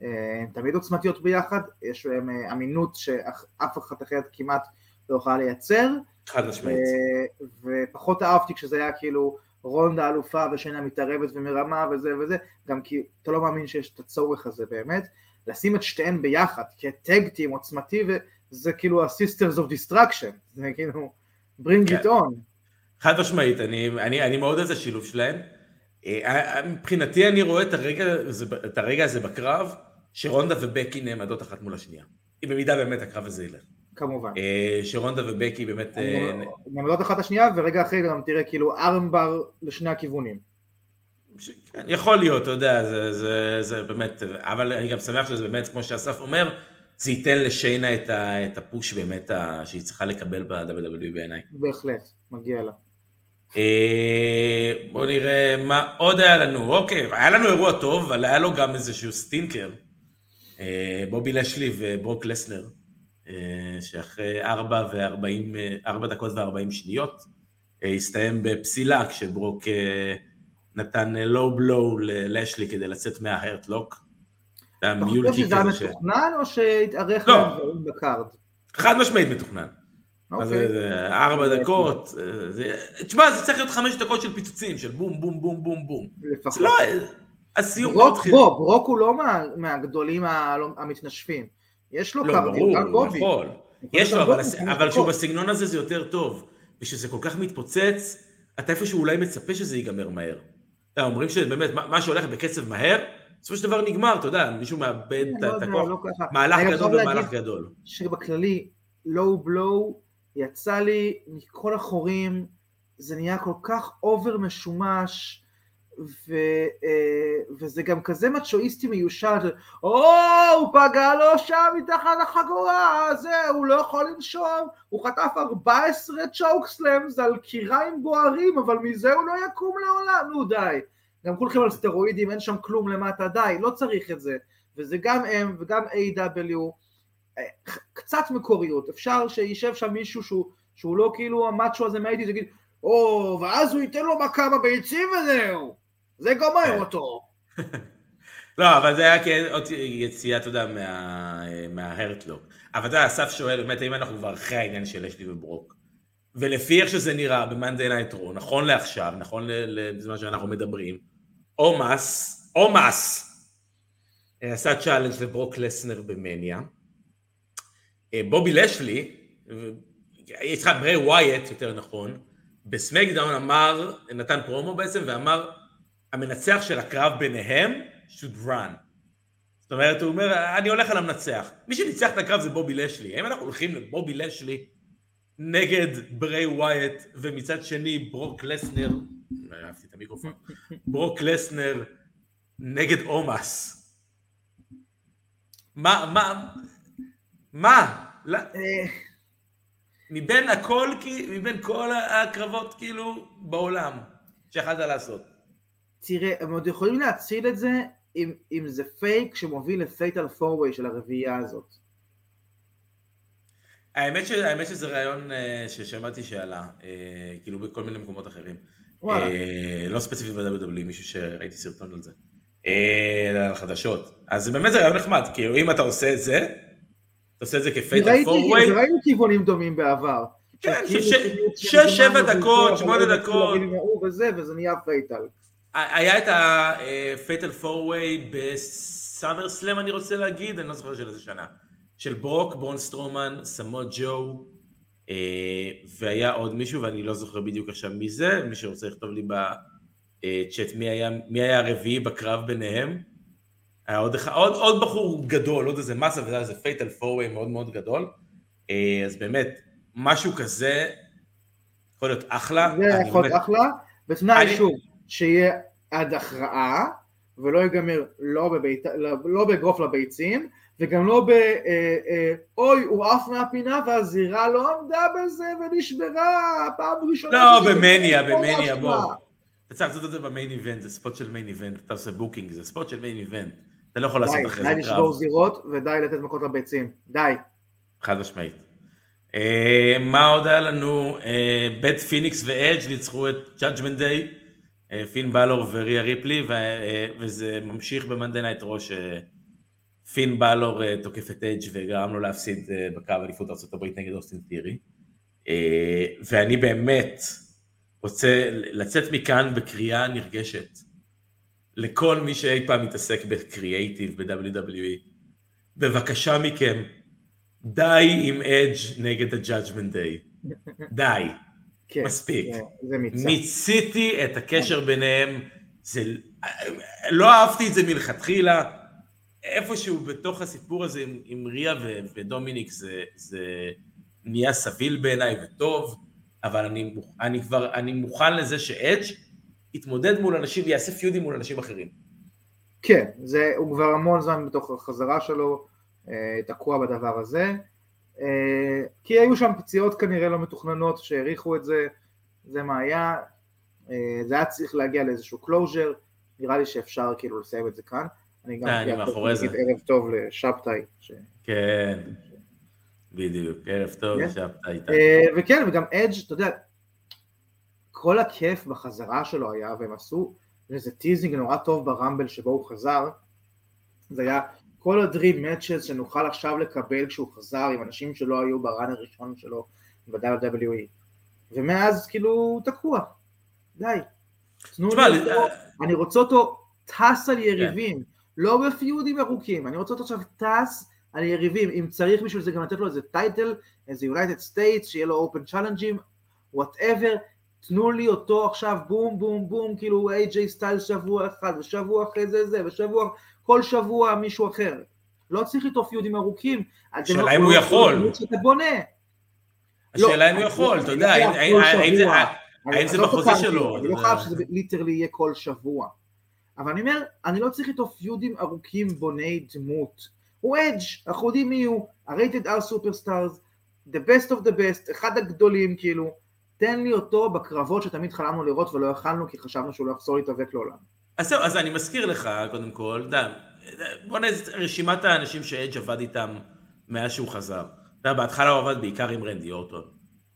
הן תמיד עוצמתיות ביחד, יש להם אמינות שאף אחת אחרת כמעט לא יכולה לייצר. חד משמעית. ופחות אהבתי כשזה היה כאילו רונדה אלופה ושינה מתערבת ומרמה וזה וזה, גם כי אתה לא מאמין שיש את הצורך הזה באמת. לשים את שתיהן ביחד כטגטים עוצמתי וזה כאילו ה-Sisters of Destruction, זה כאילו bring it on. חד משמעית, אני, אני, אני מאוד איזה שילוב שלהם. אה, מבחינתי אני רואה את הרגע, את הרגע הזה בקרב, שרונדה ובקי נעמדות אחת מול השנייה. במידה באמת הקרב הזה ילך. כמובן. אה, שרונדה ובקי באמת... אה, נעמדות אחת השנייה, ורגע אחרי גם תראה כאילו ארמבר לשני הכיוונים. כן, יכול להיות, אתה יודע, זה, זה, זה באמת, אבל אני גם שמח שזה באמת, כמו שאסף אומר, זה ייתן לשיינה את, ה, את הפוש באמת ה, שהיא צריכה לקבל ב-WWE בעיניי. בהחלט, מגיע לה. אה, בואו נראה מה עוד היה לנו. אוקיי, היה לנו אירוע טוב, אבל היה לו גם איזשהו סטינקר. אה, בובי לשלי וברוק לסנר, אה, שאחרי 4, ו-40, 4 דקות ו-40 שניות, הסתיים בפסילה כשברוק נתן לואו בלואו ללשלי כדי לצאת מההרטלוק. אתה חושב שזה היה מתוכנן או שהתארך לא. להם דברים בקארד? חד משמעית מתוכנן. אז אוקיי. ארבע דקות, זה- תשמע זה צריך להיות חמש דקות של פיצוצים, של בום בום בום בום בום. לפחות. לא, הסיום לא ברוק, הוא לא מה- מהגדולים הלא- המתנשפים. יש לו לא, גם הוא בובי. יכול יש לו, אבל כשהוא. בסגנון הזה זה יותר טוב. ושזה כל כך מתפוצץ, אתה איפשהו אולי מצפה שזה ייגמר מהר. אומרים שבאמת, מה שהולך בקצב מהר, בסופו של דבר נגמר, אתה יודע, מישהו מאבד את לא יודע, הכוח. לא. מהלך גדול ומהלך גדול. שבכללי, low blow, יצא לי מכל החורים, זה נהיה כל כך over משומש, ו, אה, וזה גם כזה מצ'ואיסטי מיושן, או, הוא פגע לו שם מתחת לחגורה, זה, הוא לא יכול לנשום, הוא חטף 14 צ'וקסלאמס על קיריים בוערים, אבל מזה הוא לא יקום לעולם, נו די. גם כולכם על סטרואידים, אין שם כלום למטה, די, לא צריך את זה. וזה גם הם וגם A.W. קצת מקוריות, אפשר שישב שם מישהו שהוא, שהוא לא כאילו המאצ'ו הזה מהאיטיז, יגיד, או, ואז הוא ייתן לו מכה בביצים וזהו, זה כן. גומר אותו. לא, אבל זה היה כעוד יציאה, אתה יודע, מה- מה hurt lock. אבל אתה יודע, אסף שואל, באמת, האם אנחנו כבר אחרי העניין של לאשלי וברוק? ולפי איך שזה נראה ב Monday Night Raw, נכון לעכשיו, נכון לזמן שאנחנו מדברים, עומוס, עומוס, אה, עשה challenge לברוק לסנר במניה. אה, בובי לאשלי, יש לך ברי ווייט, יותר נכון, בסמקדאון אמר, נתן פרומו בעצם, ואמר, המנצח של הקרב ביניהם should run. זאת אומרת, הוא אומר, אני הולך על המנצח. מי שניצח את הקרב זה בובי לשלי. האם אנחנו הולכים לבובי לשלי נגד ברי ווייט, ומצד שני ברוק לסנר, אהבתי את המיקרופון, ברוק לסנר נגד עומס. מה, מה, מה? לא- מבין הכל, מבין כל הקרבות כאילו בעולם שיכלת לעשות. תראה, הם עוד יכולים להציל את זה אם, אם זה פייק שמוביל לפייטל פורווי של הרביעייה הזאת. האמת, ש... האמת שזה רעיון אה, ששמעתי שעלה, אה, כאילו בכל מיני מקומות אחרים. וואלה. אה, לא ספציפית ב-WWE, מישהו שראיתי סרטון על זה. אה, על החדשות. אז זה באמת זה רעיון נחמד, כאילו אם אתה עושה את זה, אתה עושה את זה כפייטל פורווי, ראינו כיוונים דומים בעבר. כן, שש, שבע דקות, שמונה דקות. וזה, נהיה fatal. היה את ה fatal four way בסאמר סלאם אני רוצה להגיד, אני לא זוכר של איזה שנה. של ברוק, בראון סטרומן, סמואל ג'ו, והיה עוד מישהו ואני לא זוכר בדיוק עכשיו מי זה, מי שרוצה לכתוב לי בצ'אט מי היה, מי היה הרביעי בקרב ביניהם. היה עוד, אחד, עוד, עוד בחור גדול, עוד איזה מסה וזה היה איזה fatal four way מאוד מאוד גדול. אה, אז באמת, משהו כזה יכול להיות אחלה. זה יכול להיות אחלה, בתנאי אני- שוב, שיהיה עד הכרעה, ולא ייגמר לא, בבית, לא, לא באגרוף לביצים, וגם לא ב... אה, אה, אוי, הוא עף מהפינה והזירה לא עמדה בזה ונשברה, פעם ראשונה. לא, במניה, במניה, בוא. אתה צריך לעשות את זה ב-main event, זה spot של main event, אתה עושה booking, זה spot של main event. אתה לא יכול לעשות די, אחרי די זה לשבור קרב. זירות ודי לתת מכות לביצים. די. חד משמעית. אה, מה עוד היה לנו? אה, בית פיניקס ואדג' ניצחו את Day, אה, פין בלור וריה ריפלי, אה, וזה ממשיך במנדי נייט ראש, פין בלור אה, תוקף את אדג' וגרם לו להפסיד אה, בקרב אליפות ארה"ב נגד אוסטין תירי. אה, ואני באמת רוצה לצאת מכאן בקריאה נרגשת לכל מי שאי פעם מתעסק בקריאייטיב ב-WWE. בבקשה מכם, די עם אדג' נגד ה-Judgment Day. די, כן. מספיק. זה- זה מיצה. מיציתי את הקשר ביניהם, זה... לא אהבתי את זה מלכתחילה, איפשהו בתוך הסיפור הזה עם, עם ריה ו, ודומיניק זה, זה נהיה סביל בעיניי וטוב, אבל אני, אני כבר, אני מוכן לזה שאדג' יתמודד מול אנשים ויעשה פיודים מול אנשים אחרים. כן, זה, הוא כבר המון זמן בתוך החזרה שלו, אה, תקוע בדבר הזה. כי היו שם פציעות כנראה לא מתוכננות שהאריכו את זה, זה מה היה. אה, זה היה צריך להגיע לאיזשהו closure, נראה לי שאפשר כאילו לסיים את זה כאן. אני גם אה, אגיד. ערב טוב לשבתאי. כן, בדיוק, ערב טוב, כן. ישבת איתה. אה, וכן, וגם אדג', אתה יודע, כל הכיף בחזרה שלו היה, והם עשו איזה teasing נורא טוב ברמבל שבו הוא חזר, זה היה כל ה-dream matches שנוכל עכשיו לקבל כשהוא חזר עם אנשים שלא היו ב-run הראשון שלו ב-WWE. ומאז כאילו הוא תקוע, די. תנו לי לי- אותו, אני רוצה אותו טס על יריבים, לא בפיודים ארוכים, אני רוצה אותו עכשיו טס על יריבים, אם צריך בשביל זה גם לתת לו איזה title, איזה United States, שיהיה לו open challenge ים, whatever, תנו לי אותו עכשיו בום בום בום, כאילו איי-ג'יי סטיילס שבוע אחד, ושבוע אחרי זה זה, ושבוע, כל שבוע מישהו אחר. לא צריך איתו פיודים ארוכים. השאלה לא- אם הוא לא- יכול. לא- שאתה בונה. השאלה אם הוא לא, יכול, אתה לא יודע, האם- זה- לא בחוזה שלו, אני לא. חייב שזה literally יהיה כל שבוע. אבל אני אומר, אני לא צריך איתו פיודים ארוכים בוני דמות. הוא אדג', אנחנו יודעים מי הוא, ה-rated R superstar, the best of the best, אחד הגדולים כאילו, תן לי אותו בקרבות שתמיד חלמנו לראות ולא יכלנו כי חשבנו שהוא לא יחזור להתאבק לעולם. אז זהו, אז אני מזכיר לך, קודם כל, יודע, בוא נעשה רשימת האנשים שאדג' עבד איתם מאז שהוא חזר. אתה יודע, בהתחלה הוא עבד בעיקר עם רנדי אורטון.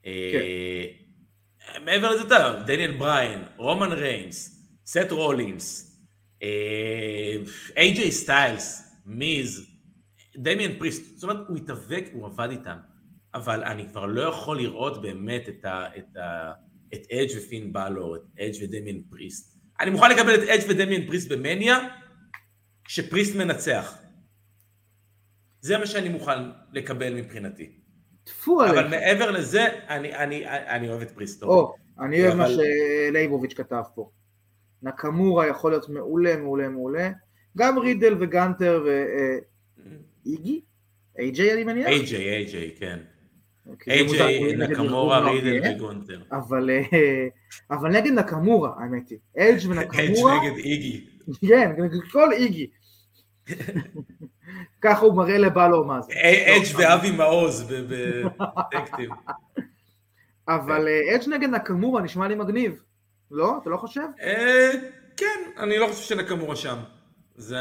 אה, מעבר לזה, אתה יודע, דניאל בריין, רומן ריינס, סט רולינס, אה, איי-ג'יי סטיילס, מיז, דמיאן פריסט, זאת אומרת, הוא התאבק, הוא עבד איתם, אבל אני כבר לא יכול לראות באמת את ה... את ה... את אדג' ופין בלור, את אדג' ודמיאן פריסט. אני מוכן לקבל את אדג' ודמיאן פריסט במניה, כשפריסט מנצח. זה מה שאני מוכן לקבל מבחינתי. טפו אבל עליך. מעבר לזה, אני, אני, אני אוהב את פריסט. או, אני אוהב מה אבל- שלייבוביץ' כתב פה. נקמורה יכול להיות מעולה, מעולה, מעולה. גם רידל וגנטר ואיגי? איי-ג'יי אני מניח? איי-ג'יי, איי-ג'יי, כן. איי-ג'יי, נקמורה, וגונטר. אבל אה, אבל נגד נקמורה, האמת היא. אדג' ונקמורה, נגד איגי. כן, נגד כל איגי. ככה הוא מראה לבלו מה זה. אדג' ואבי מעוז בטקטים. אבל אה, אדג' נגד נקמורה נשמע לי מגניב. לא? אתה לא חושב? אה, כן, אני לא חושב שנקמורה שם. זה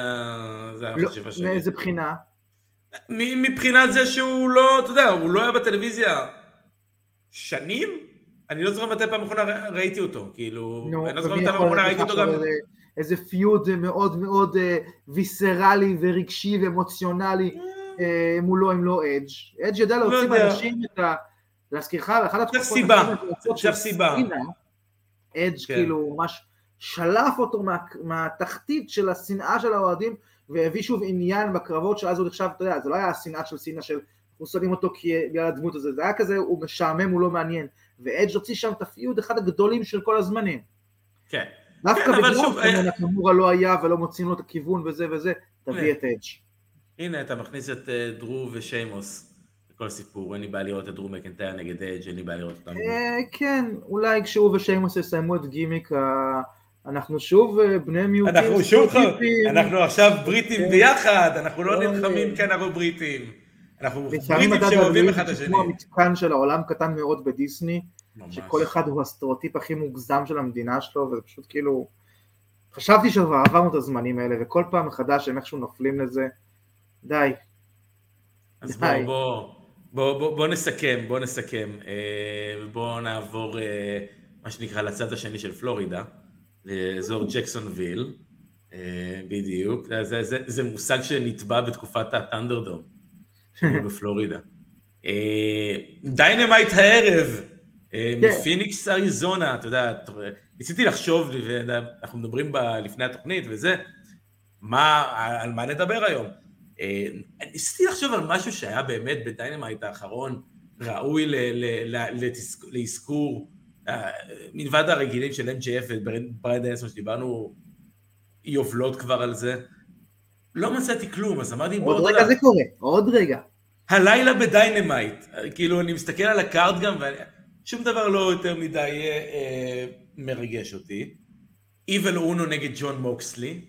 זה לא, החשיבה שלי. מאיזה בחינה? מבחינת זה שהוא לא, אתה יודע, הוא לא היה בטלוויזיה שנים? אני לא זוכר מתי פעם אחרונה ראיתי אותו, כאילו, אני לא זוכר מתי פעם אחרונה ראיתי אותו גם... איזה- פיוד מאוד מאוד אה, ויסרלי ורגשי ואמוציונלי אה, מולו אם לא אדג'. אדג' להוציא לא יודע. מאנשים את ה... להזכירך, ואחת התקופות סיבה. הכי מפוצצות צריך סיבה. אדג' כן. כאילו ממש שלף אותו מה, מהתחתית של השנאה של האוהדים והביא שוב עניין בקרבות שאז הוא נחשב, אתה יודע, זה לא היה השנאה של סינה של אנחנו שונאים אותו כי- בגלל הדמות הזה, זה היה כזה, הוא משעמם, הוא לא מעניין. ואדג' הוציא שם את הפיוד אחד הגדולים של כל הזמנים. כן. דווקא כן, בגלל שוב, שנקמורה לא היה ולא מוצאים לו את הכיוון וזה וזה, תביא אה. את אדג'. הנה, אתה מכניס את אה, דרו ושיימוס לכל סיפור, אין לי בעיה לראות את דרו מקנטייר נגד אדג', אין לי בעיה לראות אותם. אה, כן, אולי כשהוא ושיימוס יסיימו את גימיק, אנחנו שוב אה, בני מיעוטים. אנחנו שוב. אנחנו עכשיו בריטים כן. ביחד, אנחנו לא אוי. נלחמים כי אנחנו בריטים. אנחנו בריטים שאוהבים אחד את השני. כמו המתקן של העולם קטן מאוד בדיסני, ממש. שכל אחד הוא הסטריאוטיפ הכי מוגזם של המדינה שלו, וזה פשוט כאילו, חשבתי שכבר עברנו את הזמנים האלה, וכל פעם מחדש הם איכשהו נופלים לזה. די. אז די. בוא, בוא, בוא, בוא, נסכם, בוא נסכם. אה, בוא נעבור, אה, מה שנקרא, לצד השני של פלורידה, לאזור ג'קסונוויל. אה, בדיוק. זה, זה, זה, זה מושג שנטבע בתקופת ה-ThunderDome, בפלורידה. אה, דיינמייט הערב, אה, כן. מפיניקס אריזונה, אתה יודע, ניסיתי לחשוב, אנחנו מדברים לפני התוכנית וזה, מה, על מה נדבר היום. ניסיתי לחשוב על משהו שהיה באמת בדיינמייט האחרון, ראוי לאזכור, מלבד הרגילים של MJF ובריאן דניאלסון שדיברנו יובלות כבר על זה. לא מצאתי כלום, אז אמרתי עוד רגע זה קורה, עוד רגע. הלילה בדיינמייט, כאילו אני מסתכל על ה-card גם ושום דבר לא יותר מדי אה, אה, מרגש אותי. איבל אונו נגד ג'ון מוקסלי.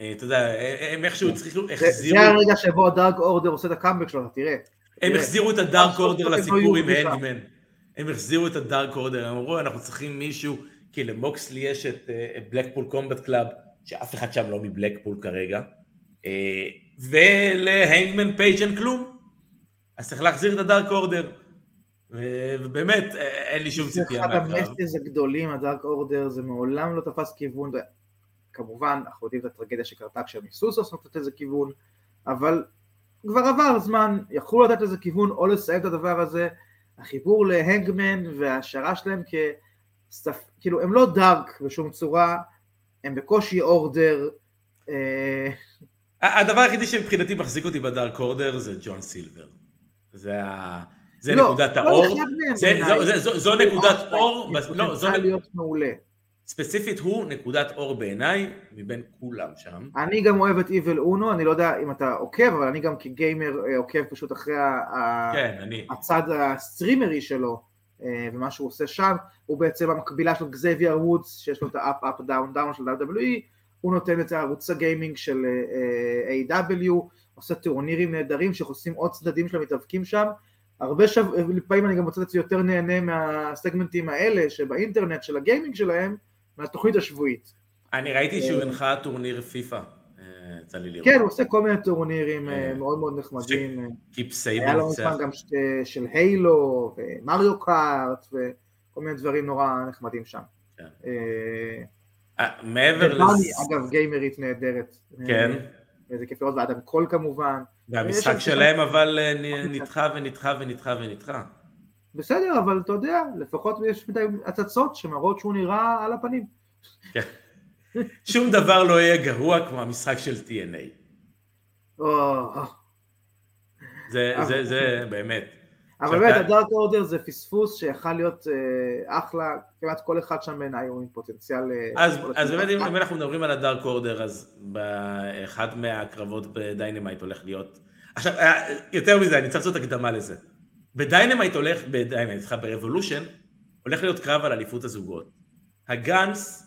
אה, אתה יודע, אה, הם איכשהו זה- החזירו, זה הרגע שבו הדארק אורדר עושה את ה-comeback שלו, תראה. הם. החזירו את הדארק אורדר הם לסיפור לא עם הנגמן. הם החזירו את הדארק אורדר, הם אמרו אנחנו צריכים מישהו, כי למוקסלי יש את בלקפול קומבט קלאב, שאף אחד שם לא מבלקפול כרגע, אה, ולהנגמן פייג' אין כלום, אז צריך להחזיר את הדארק אורדר. ובאמת, אה, אין לי שום זה ציפייה אחד מהקרב. המסטיז הגדולים, הדארק אורדר, זה מעולם לא תפס כיוון. כמובן, אנחנו יודעים את הטרגדיה שקרתה כשהם ניסו סוף לתת לזה כיוון, אבל כבר עבר זמן, יכלו לתת לזה כיוון או לסיים את הדבר הזה. החיבור להנגמן וההשערה שלהם כסטפ... כאילו, הם לא דארק בשום צורה, הם בקושי אורדר. אה, הדבר היחידי שמבחינתי מחזיק אותי בדארק אורדר זה ג'ון סילבר. זה ה- זה לא, נקודת כל האור. מהם זה- בעיניי. זו- זו- נקודת אור, לא, זו להיות מעולה. ספציפית הוא נקודת אור בעיניי, מבין כולם שם. אני גם אוהב את איבל אונו, אני לא יודע אם אתה עוקב, אבל אני גם כגיימר אה, עוקב פשוט אחרי ה- ה- כן, אני. הצד הסטרימרי שלו אה, ומה שהוא עושה שם, הוא בעצם המקבילה של גזביאר וודס, שיש לו את ה-up, up, down, down של WWE, הוא נותן את ערוץ הגיימינג של אה, AEW, עושה טורנירים נהדרים שחושפים עוד צדדים של המתאבקים שם, הרבה שב... לפעמים אני גם מוצא את עצמי יותר נהנה מהסגמנטים האלה שבאינטרנט של הגיימינג שלהם, מהתוכנית השבועית. אני ראיתי שהוא אה, הנחה טורניר פיפא. אה, יצא לי לראות. כן, הוא עושה כל מיני טורנירים אה, מאוד מאוד נחמדים. אה, קיפ היה לו. מזמן גם של הילו ומריו קארט וכל מיני דברים נורא נחמדים שם. כן. מעבר לזה, אגב גיימרית נהדרת. כן. אה, זה כיף לראות, ואדם קול כמובן. והמשחק שלהם אבל נדחה ונדחה ונדחה ונדחה. בסדר, אבל אתה יודע, לפחות יש מדי הצצות שמראות שהוא נראה על הפנים. שום דבר לא יהיה גרוע כמו המשחק של TNA. זה, זה, זה באמת. אבל באמת, ה Dark Order זה פספוס שיכל להיות אה, אחלה, כמעט כל אחד שם בעיניי הוא עם פוטנציאל... אה, אז, באמת. אם אנחנו מדברים על ה Dark Order אז באחד מהקרבות ב Dynamite הולך להיות עכשיו אה, יותר מזה אני צריך לעשות הקדמה לזה ב Dynamite הולך ב Dynamite סליחה ב Revolution הולך להיות קרב על אליפות הזוגות ה Guns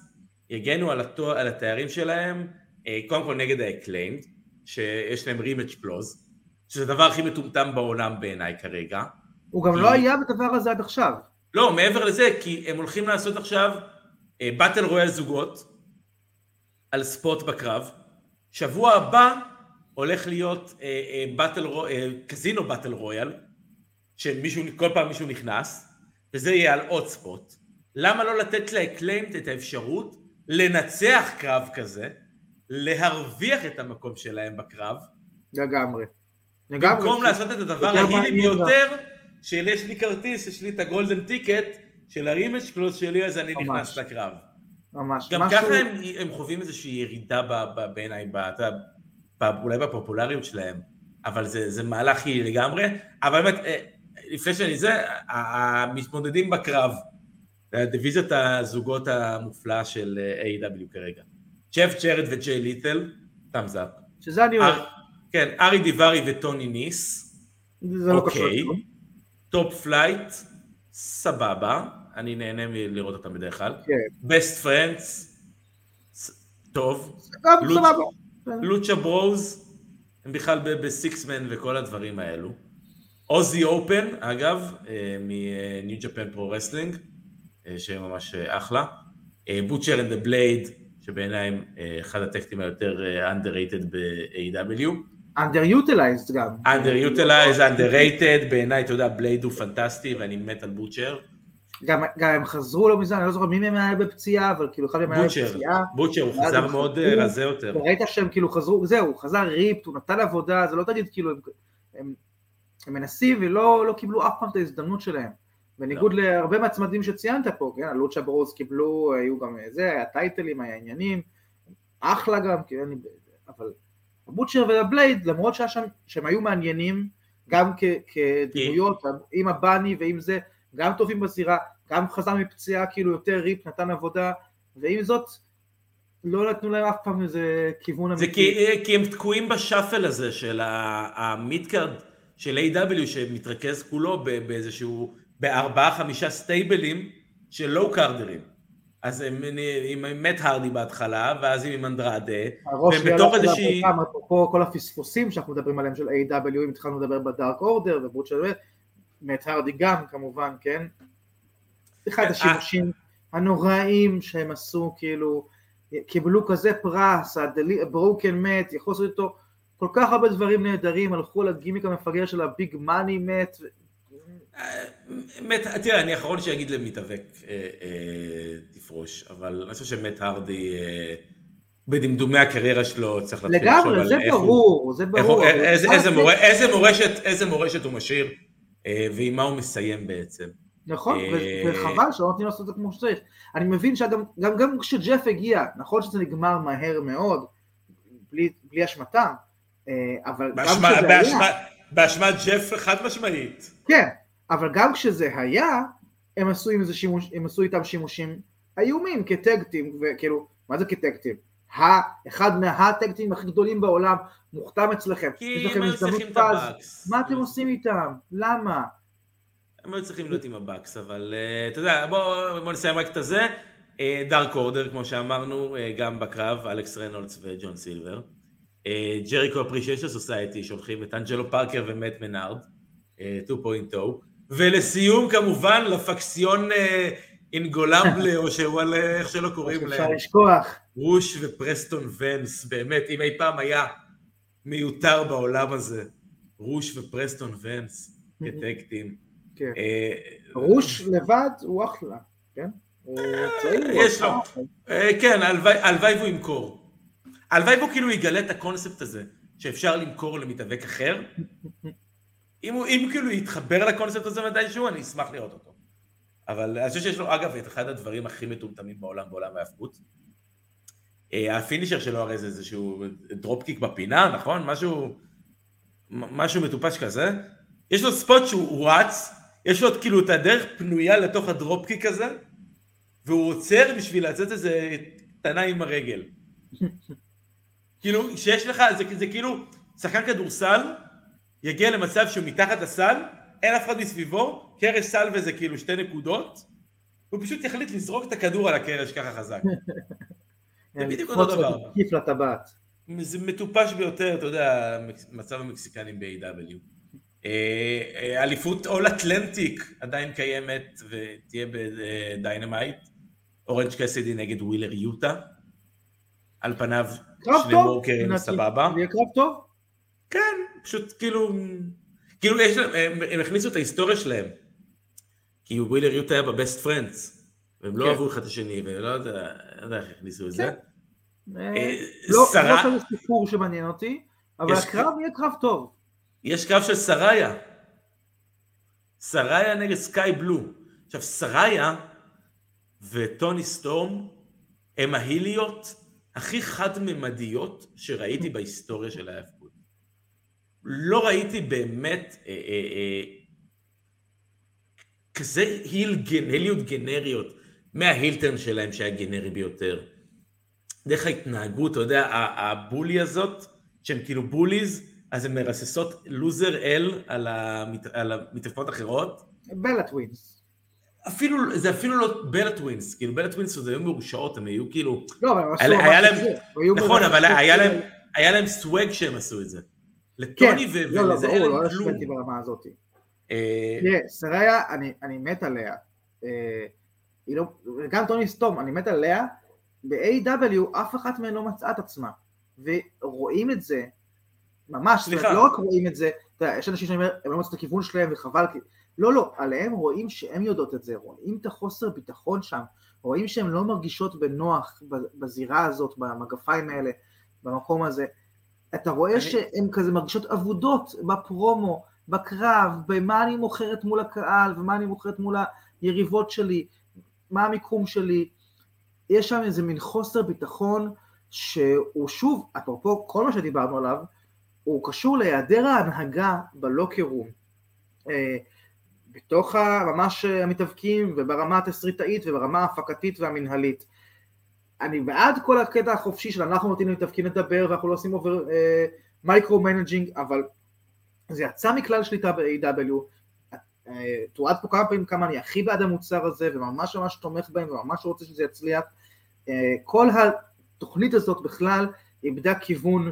יגנו על, התואר, על התארים שלהם אה, קודם כל נגד ה Acclaimed שיש להם rematch clause שזה הדבר הכי מטומטם בעולם בעיניי כרגע הוא גם כי- לא היה בדבר הזה עד עכשיו. לא, מעבר לזה, כי הם הולכים לעשות עכשיו אה, battle royal זוגות על spot בקרב. שבוע הבא הולך להיות אה, אה, battle אה, Casino Battle Royale, שמישהו, כל פעם מישהו נכנס, וזה יהיה על עוד spot. למה לא לתת ל Acclaimed את האפשרות לנצח קרב כזה, להרוויח את המקום שלהם בקרב, לגמרי. לגמרי. במקום לעשות את הדבר ההילי ביותר, של יש לי כרטיס, יש לי את ה golden ticket של ה rematch clause שלי, אז אני ממש. נכנס לקרב. ממש. גם משהו- ככה הם, הם חווים איזושהי ירידה בעיניי, אולי בפופולריות שלהם, אבל זה, זה מהלך הילי לגמרי, אבל באמת, אה, לפני שאני זה, המתמודדים בקרב, דיוויזיית הזוגות המופלאה של אה, AEW כרגע. ג'ף ג'רד וג'יי לית'ל, thumbs up. שזה אני אוהב. אר- כן, ארי דיווארי וטוני ניס, זה לא קשור. אוקיי. Top Flight, סבבה, אני נהנה מלראות אותם בדרך כלל. כן. Best Friends, טוב. סבבה. Lucha Bros, הם בכלל ב six-man וכל הדברים האלו. Aussie Open, אגב, מ New Japan Pro Wrestling, שהם ממש אה, אחלה. Butcher and the Blade, שבעיניי הם אה, אחד ה tag teams היותר אה, underrated ב-AEW. underutilized גם. underutilized, underrated, בעיניי, אתה יודע, בלייד הוא פנטסטי ואני מת על בוטשר. גם, גם הם חזרו לא מזמן, אני לא זוכר מי מהם היה בפציעה, אבל כאילו אחד מהם היה בפציעה. בוטשר, הוא חזר מאוד אה, רזה יותר. וראית שהם כאילו חזרו, זהו, הוא חזר ripped, הוא נתן עבודה, זה לא תגיד כאילו, הם, הם, הם מנסים ולא לא קיבלו אף פעם את ההזדמנות שלהם. בניגוד לא. להרבה מהצמדים שציינת פה, כן, הלוצ'ה ברוז קיבלו, היו גם זה, היה טייטלים, היה עניינים, אחלה גם, כן, אבל הבוטשר והבלייד, למרות שהיה שם, שהם היו מעניינים, גם כדמויות, עם הבאני ועם זה, גם טובים בזירה, גם חזר מפציעה כאילו יותר ריפ, נתן עבודה, ועם זאת, לא נתנו להם אף פעם איזה כיוון אמיתי. זה כי, כי הם תקועים בשאפל הזה של המידקארד של A.W. שמתרכז כולו באיזשהו בארבעה חמישה סטייבלים של לואו קארדרים. אז הם עם מת הרדי בהתחלה, ואז עם אנדרדה, והם בתוך איזושהי... אפרופו כל הפספוסים שאנחנו מדברים עליהם של A.W. אם התחלנו לדבר בדארק אורדר וברוט של מת הרדי גם כמובן, כן? אחד השימושים הנוראים שהם עשו, כאילו, קיבלו כזה פרס, הברוקן מת, יכול לעשות איתו כל כך הרבה דברים נהדרים, הלכו לגימיק המפגר של הביג מאני מת, תראה, אני האחרון שיגיד למתאבק אה, אה, תפרוש, אבל אני חושב שמט הרדי אה, בדמדומי הקריירה שלו צריך להתחיל לחשוב על איך הוא... לגמרי, זה ברור, זה ברור. איזה מורשת הוא משאיר ועם מה הוא מסיים בעצם. נכון, וחבל שלא נותנים לעשות את זה כמו שצריך. אני מבין שגם כשג'ף הגיע, נכון שזה נגמר מהר מאוד, בלי אשמתם, אבל גם כשזה היה... באשמת ג'ף חד משמעית. כן, אבל גם כשזה היה, הם עשו, עם זה שימוש, הם עשו איתם שימושים איומים כטקטים, וכאילו, מה זה כטקטים? אחד מהטקטים הכי גדולים בעולם מוכתם אצלכם, יש לכם הזדמנות פז, מה אתם עושים איתם? למה? הם היו צריכים להיות עם ה Bucks, אבל uh, אתה יודע, בואו בוא נסיים רק את הזה. Dark uh, Order, כמו שאמרנו, גם בקרב, אלכס רנולדס וג'ון סילבר. Jericho Appreciation Society, שולחים את אנג'לו פארקר ומט מנארד, 2.0. ולסיום כמובן La Facción Ingobernable, או שהוא על איך שלא קוראים להם. אפשר לשכוח. רוש ופרסטון ונס, באמת, אם אי פעם היה מיותר בעולם הזה, רוש ופרסטון ונס כטקטים. כן. אה, רוש לבד הוא אחלה, כן? יש לו, אה, כן, הלוואי והוא ימכור. הלוואי והוא כאילו יגלה את הקונספט הזה, שאפשר למכור למתאבק אחר, אם הוא, אם כאילו יתחבר לקונספט הזה מתישהו, אני אשמח לראות אותו. אבל אני חושב שיש לו, אגב, את אחד הדברים הכי מטומטמים בעולם, בעולם ההפקות. אה, הפינישר שלו הרי זה איזשהו דרופקיק בפינה, נכון? משהו, משהו מטופש כזה. יש לו ספוט שהוא רץ, יש לו כאילו את הדרך פנויה לתוך הדרופקיק הזה, והוא עוצר בשביל לצאת איזה קטנה עם הרגל. כאילו, שיש לך, זה, זה כאילו, שחקן כדורסל, יגיע למצב שהוא מתחת לסל, אין אף אחד מסביבו, קרש סל וזה כאילו שתי נקודות, הוא פשוט יחליט לזרוק את הכדור על הקרש ככה חזק. זה בדיוק אותו דבר. כיף לטבעת. זה מטופש ביותר, אתה יודע, מצב המקסיקנים ב-AEW. אה, אה, אליפות All-Atlantic עדיין קיימת ותהיה ב Dynamite. אורנג' קסידי נגד ווילר יוטה. על פניו שני וורקרים סבבה. זה יהיה קרב טוב? כן, פשוט כאילו, כאילו יש להם, הם, הם הכניסו את ההיסטוריה שלהם. כי ווילר יוטה היה ב Best Friends, והם לא כן. אהבו אחד את השני, ולא יודע, לא יודע איך הכניסו את זה. כן. אה, אה, לא כזה סיפור שמעניין אותי, אבל הקרב יהיה קרב טוב. יש קרב של סראיה. סראיה נגד סקאי בלו. עכשיו, סראיה וטוני סטורם הם ההיליות הכי חד-ממדיות שראיתי בהיסטוריה של ההאבקות. לא ראיתי באמת אה, אה, אה, כזה heel, היליות גנריות מה heel turn שלהם שהיה גנרי ביותר. דרך ההתנהגות, אתה יודע, ה bully הזאת, שהן כאילו bullies, אז הן מרססות loser L על, המת, אחרות. Bella Twins. אפילו, זה אפילו לא Bella Twins, כאילו Bella Twins עוד היו מרושעות, הם היו כאילו... לא, אבל הם עשו ממש את זה. נכון, אבל היה להם, היה להם סוואג שהם עשו את זה. לטוני כן, ולזה לא, לא, ברור, לא השוויתי ברמה הזאת. אה, תראה, סריה, אני מת עליה. אה, לא, וגם טוני סטורם, אני מת עליה, ב-AW אף אחת מהן לא מצאה את עצמה, ורואים את זה, ממש, סליחה, לא רק רואים את זה, אתה יודע, יש אנשים אומר, הם לא מצאו את הכיוון שלהם וחבל. לא, לא, עליהם רואים שהן יודעות את זה, רואים את החוסר ביטחון שם, רואים שהן לא מרגישות בנוח בזירה הזאת, במגפיים האלה, במקום הזה. אתה רואה אני... שהן כזה מרגישות אבודות בפרומו, בקרב, במה אני מוכרת מול הקהל, ומה אני מוכרת מול היריבות שלי, מה המיקום שלי. יש שם איזה מין חוסר ביטחון שהוא שוב, אפרופו כל מה שדיברנו עליו, הוא קשור להיעדר ההנהגה בלוקר רום. אה, בתוך ממש המתאבקים וברמה התסריטאית וברמה ההפקתית והמנהלית. אני בעד כל הקטע החופשי של אנחנו נותנים למתאבקים לדבר ואנחנו לא עושים over micromanaging אבל זה יצא מכלל שליטה ב-AEW אה, תועד פה כמה פעמים כמה אני הכי בעד המוצר הזה וממש ממש תומך בהם וממש רוצה שזה יצליח אה, כל התוכנית הזאת בכלל איבדה כיוון אה,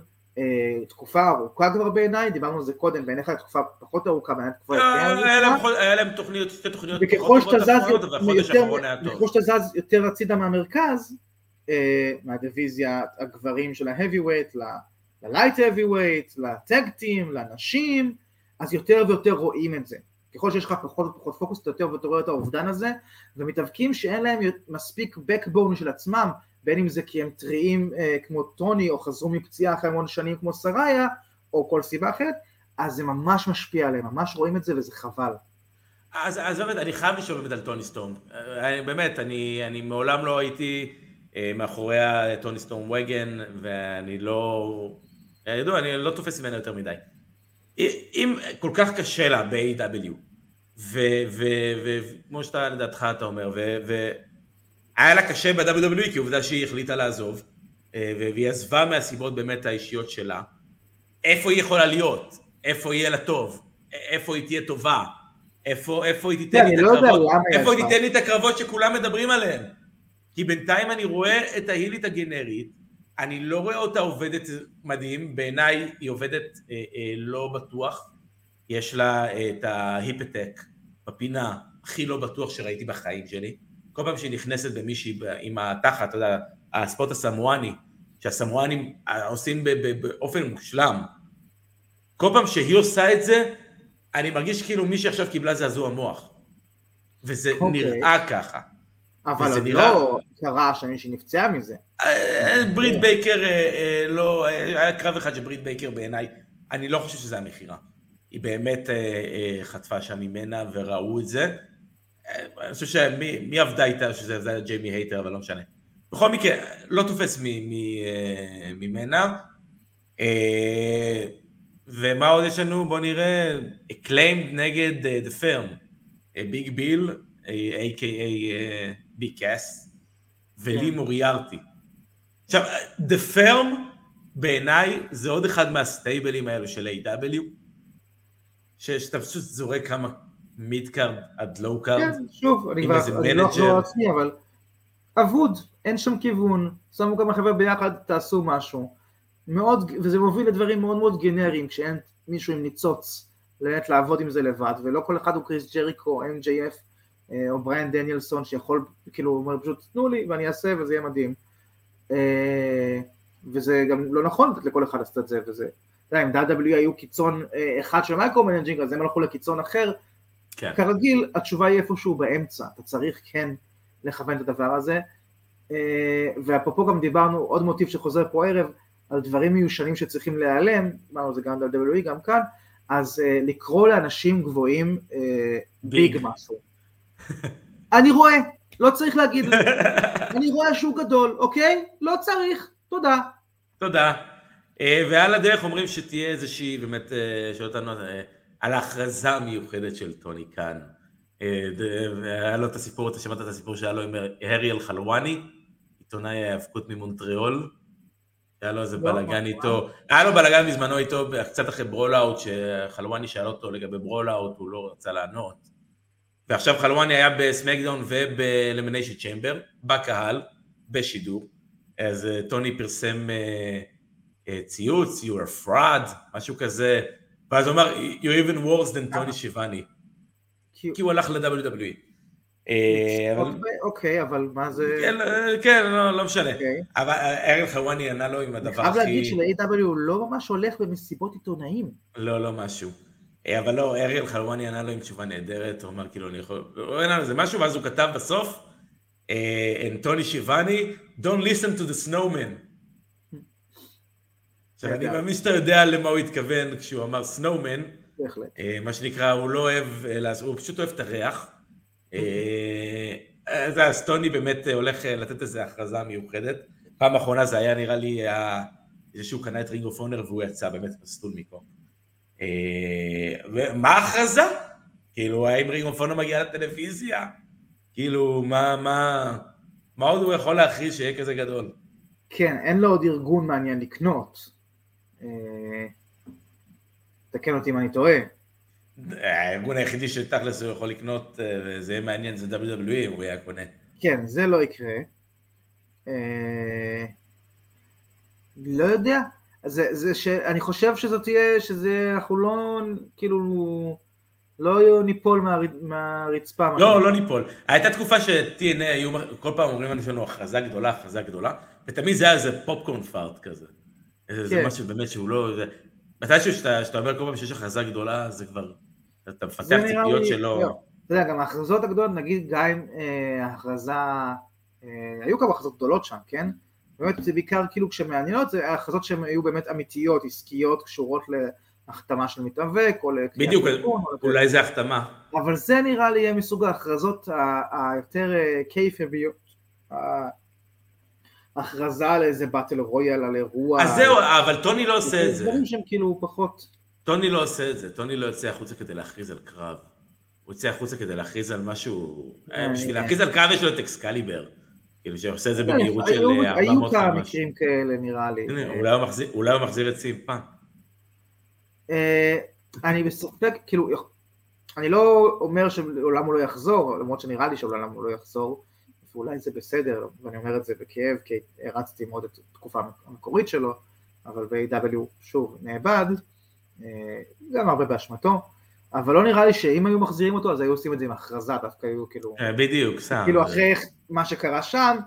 תקופה ארוכה כבר בעיניי, דיברנו על זה קודם, בעיניך תקופה פחות ארוכה, בעיניי תקופה יותר ארוכה. היה להם תוכניות, שתי תוכניות וככל שאתה זז יותר הצידה מהמרכז, אה, מהדיוויזיה הגברים של ה-heavyweight, ל-light heavyweight, לטאג טים, לנשים, אז יותר ויותר רואים את זה. ככל שיש לך פחות ופחות פוקוס, אתה יותר ויותר רואה את האובדן הזה, ומתאבקים שאין להם מספיק backbone של עצמם, בין אם זה כי הם טריים אה, כמו טוני או חזרו מפציעה אחרי המון שנים כמו סראיה או כל סיבה אחרת, אז זה ממש משפיע עליהם, ממש רואים את זה וזה חבל. אז, אז באמת, אני חייב לשאול באמת על טוני סטורם. אה, אני, באמת, אני, אני מעולם לא הייתי אה, מאחורי הטוני סטורם וגן, ואני לא... אה, ידוע, אני לא תופס ממנו יותר מדי. אם כל כך קשה לה ב-AW, וכמו שאתה לדעתך אתה אומר, ו... היה לה קשה ב-WWE כי עובדה שהיא החליטה לעזוב, אה, והיא עזבה מהסיבות באמת האישיות שלה. איפה היא יכולה להיות? איפה יהיה לה טוב? איפה היא תהיה טובה? איפה, איפה היא תיתן לי את לא הקרבות? איפה היא תיתן לי את הקרבות שכולם מדברים עליהן? כי בינתיים אני רואה את ההילית הגנרית, אני לא רואה אותה עובדת מדהים, בעיניי היא עובדת אה, אה, לא בטוח, יש לה אה, את ההיפטק בפינה הכי לא בטוח שראיתי בחיים שלי. כל פעם שהיא נכנסת במישהי עם התחת, אתה יודע, הספורט הסמואני, שהסמואנים עושים באופן מושלם, כל פעם שהיא עושה את זה, אני מרגיש כאילו מישהי עכשיו קיבלה זעזוע מוח. וזה okay. אוקיי. נראה ככה. אבל עוד נראה... לא קרה שמישהי נפצעה מזה. אה, ברית. בייקר, אה, לא, היה קרב אחד של ברית בייקר בעיניי, אני לא חושב שזה המכירה. היא באמת אה, חטפה שם ממנה וראו את זה. אני חושב שמי עבדה איתה, שזה היה ג'יימי הייטר, אבל לא משנה. בכל מקרה, לא תופס אה, ממנה. אה, ומה עוד יש לנו? בואו נראה, Acclaimed נגד The Firm, ביג ביל, a.k.a ביג קאס, ולי כן. מוריארטי. עכשיו, The Firm בעיניי זה עוד אחד מהסטייבלים האלו של AEW. שאתה פשוט זורק כמה mid card עד low card? כן, שוב, אני כבר, אני לא אחזור על עצמי, אבל אבוד, אין שם כיוון, שמו כמה חבר'ה ביחד, תעשו משהו. מאוד, וזה מוביל לדברים מאוד מאוד גנריים, כשאין מישהו עם ניצוץ, באמת לעבוד עם זה לבד, ולא כל אחד הוא קריס ג'ריקו, MJF, או בריאן דניאלסון, שיכול, כאילו, הוא אומר פשוט, תנו לי ואני אעשה וזה יהיה מדהים. אה, וזה גם לא נכון לתת לכל אחד לעשות את זה, וזה, אתה יודע, אם WWE היו קיצון אה, אחד של micro managing, אז הם הלכו לקיצון אחר, כן. כרגיל התשובה היא איפשהו באמצע, אתה צריך כן לכוון את הדבר הזה, אה, ואפרופו גם דיברנו עוד מוטיב שחוזר פה הערב, על דברים מיושנים שצריכים להיעלם, אמרנו זה גם ב-WWE גם כאן, אז אה, לקרוא לאנשים גבוהים אה, big משהו. אני רואה, לא צריך להגיד זה, אני רואה שהוא גדול, אוקיי? לא צריך, תודה. תודה. ועל הדרך אומרים שתהיה איזושהי, באמת, שואל אותנו, על ההכרזה המיוחדת של טוני קאן. אה, היה לו את הסיפור, אתה שמעת את הסיפור שהיה לו עם אריאל חלואני, עיתונאי ההיאבקות ממונטריאול, היה לו איזה לא, בלאגן איתו, היה לו בלאגן בזמנו איתו, קצת אחרי Brawl Out, שחלואני שאל אותו לגבי Brawl Out, הוא לא רצה לענות. ועכשיו חלואני היה ב SmackDown וב Elimination Chamber, בקהל, בשידור, אז אה, טוני פרסם אה, ציוץ, you are fraud, משהו כזה, ואז הוא אמר, you're even worse than טוני שיבני. כי הוא הלך ל-WWE. אה, אבל- אוקיי, אבל מה זה... כן, לא- כן, לא לא משנה. אוקיי. אבל אריאל חוואני ענה לו עם אני הדבר חייב להגיד הכי... של-AW לא ממש הולך במסיבות עיתונאים. לא, לא משהו. אה, אבל לא, אריאל חלואני ענה לו עם תשובה נהדרת, הוא אמר כאילו אני יכול... הוא ענה לזה משהו, ואז הוא כתב בסוף, אה, טוני שיבני, Don't listen to the snowman. עכשיו, אני. מאמין שאתה יודע למה הוא התכוון כשהוא אמר snowman, בהחלט. אה, מה שנקרא, הוא לא אוהב, אה, הוא פשוט אוהב את הריח. אה, אז טוני באמת אה, הולך אה, לתת איזו הכרזה מיוחדת. פעם אחרונה זה היה נראה לי, זה שהוא קנה את רינג אוף אונר והוא יצא באמת מסלול מפה. אה, ומה ההכרזה? כאילו, האם אונר מגיע לטלוויזיה? כאילו, מה, מה, מה עוד הוא יכול להכריז שיהיה כזה גדול? כן, אין לו עוד ארגון מעניין לקנות. אה, תקן אותי אם אני טועה. הארגון היחידי שתכלס הוא יכול לקנות, אה, וזה יהיה מעניין, זה WWE, אם הוא היה קונה. כן, זה לא יקרה. לא יודע. זה, זה ש... אני חושב שזאת תהיה, שזה, אנחנו לא, כאילו, לא ניפול מה, מהרצפה. מה לא, שנקרא. לא ניפול. הייתה תקופה ש-TNA היו, כל פעם אומרים לנו שלנו הכרזה גדולה, הכרזה גדולה, ותמיד זה היה איזה פופקורן פארט כזה. איזה זה כן. משהו באמת שהוא לא... זה- מתישהו שאתה אומר כל פעם שיש הכרזה גדולה, זה כבר... אתה מפתח זה ציפיות שלא... לא. אתה יודע, גם ההכרזות הגדולות, נגיד גם אם אה, ההכרזה, אה, היו כמה הכרזות גדולות שם, כן? באמת זה בעיקר כאילו כשמעניינות, זה הכרזות שהן היו באמת אמיתיות, עסקיות, קשורות להחתמה של מתאבק, או לקניית בדיוק, או אולי זה החתמה. אבל זה נראה לי יהיה מסוג ההכרזות היותר אה, קייפביות, ההכרזה על איזה באטל רויאל, על אירוע, אז זהו, אבל טוני לא עושה את זה. דברים שהם כאילו פחות, טוני לא עושה את זה, טוני לא יוצא החוצה כדי להכריז על קרב. הוא יוצא החוצה כדי להכריז על משהו... אה, אה, בשביל אה. להכריז על קרב יש לו את אקסקליבר. כאילו שעושה את זה במהירות של היו- אה, היו 400 כמה. מקרים כאלה נראה לי. אולי הוא מחזיר- את סימפן. אה, אני בספק, כאילו, אני לא אומר שלעולם הוא לא יחזור, למרות שנראה לי שלעולם הוא לא יחזור, ואולי זה בסדר, ואני אומר את זה בכאב, כי הרצתי מאוד את התקופה המקורית שלו, אבל ב-AW שוב נאבד, אה, גם הרבה באשמתו, אבל לא נראה לי שאם היו מחזירים אותו אז היו עושים את זה עם הכרזה, דווקא היו כאילו, בדיוק, סתם. כאילו אחרי מה שקרה שם,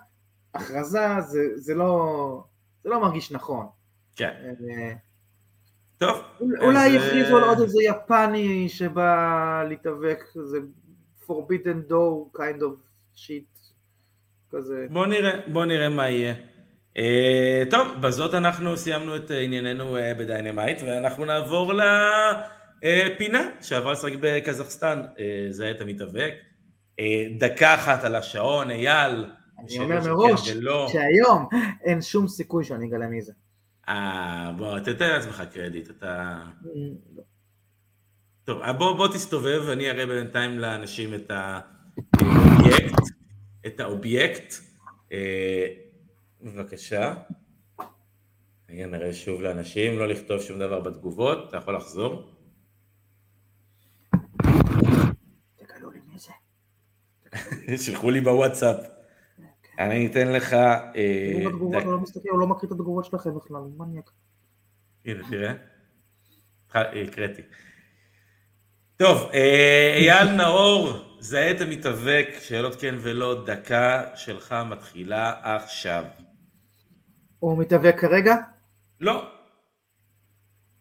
הכרזה זה, זה לא, זה לא מרגיש נכון. כן. אה, טוב. אולי יכריזו על אה, עוד איזה יפני שבא להתאבק, איזה forbidden door kind of shit כזה. בוא נראה, בוא נראה מה יהיה. אה, טוב, בזאת אנחנו סיימנו את ענייננו אה, ב Dynamite, ואנחנו נעבור לפינה שעברה לשחק בקזחסטן, אה, זה את המתאבק. אה, דקה אחת על השעון, אייל. אני אומר מראש. שהיום אין שום סיכוי שאני אגלה מי זה. אה, בוא, תתן לעצמך קרדיט, אתה... לא. טוב, אה, בוא, בוא תסתובב, אני אראה בינתיים לאנשים את האובייקט, את האובייקט. אה, בבקשה. רגע, נראה שוב לאנשים, לא לכתוב שום דבר בתגובות, אתה יכול לחזור. תגלו לי מי זה. שלחו לי בוואטסאפ. אני אתן לך... אה, דק- הוא לא מסתכל, הוא לא מקריא את התגובות שלכם בכלל, מניאק. הנה, תראה. התח- הקראתי. טוב, אה, אייל נאור, זהה את המתאבק, שאלות כן ולא, דקה שלך מתחילה עכשיו. הוא מתאבק כרגע? לא,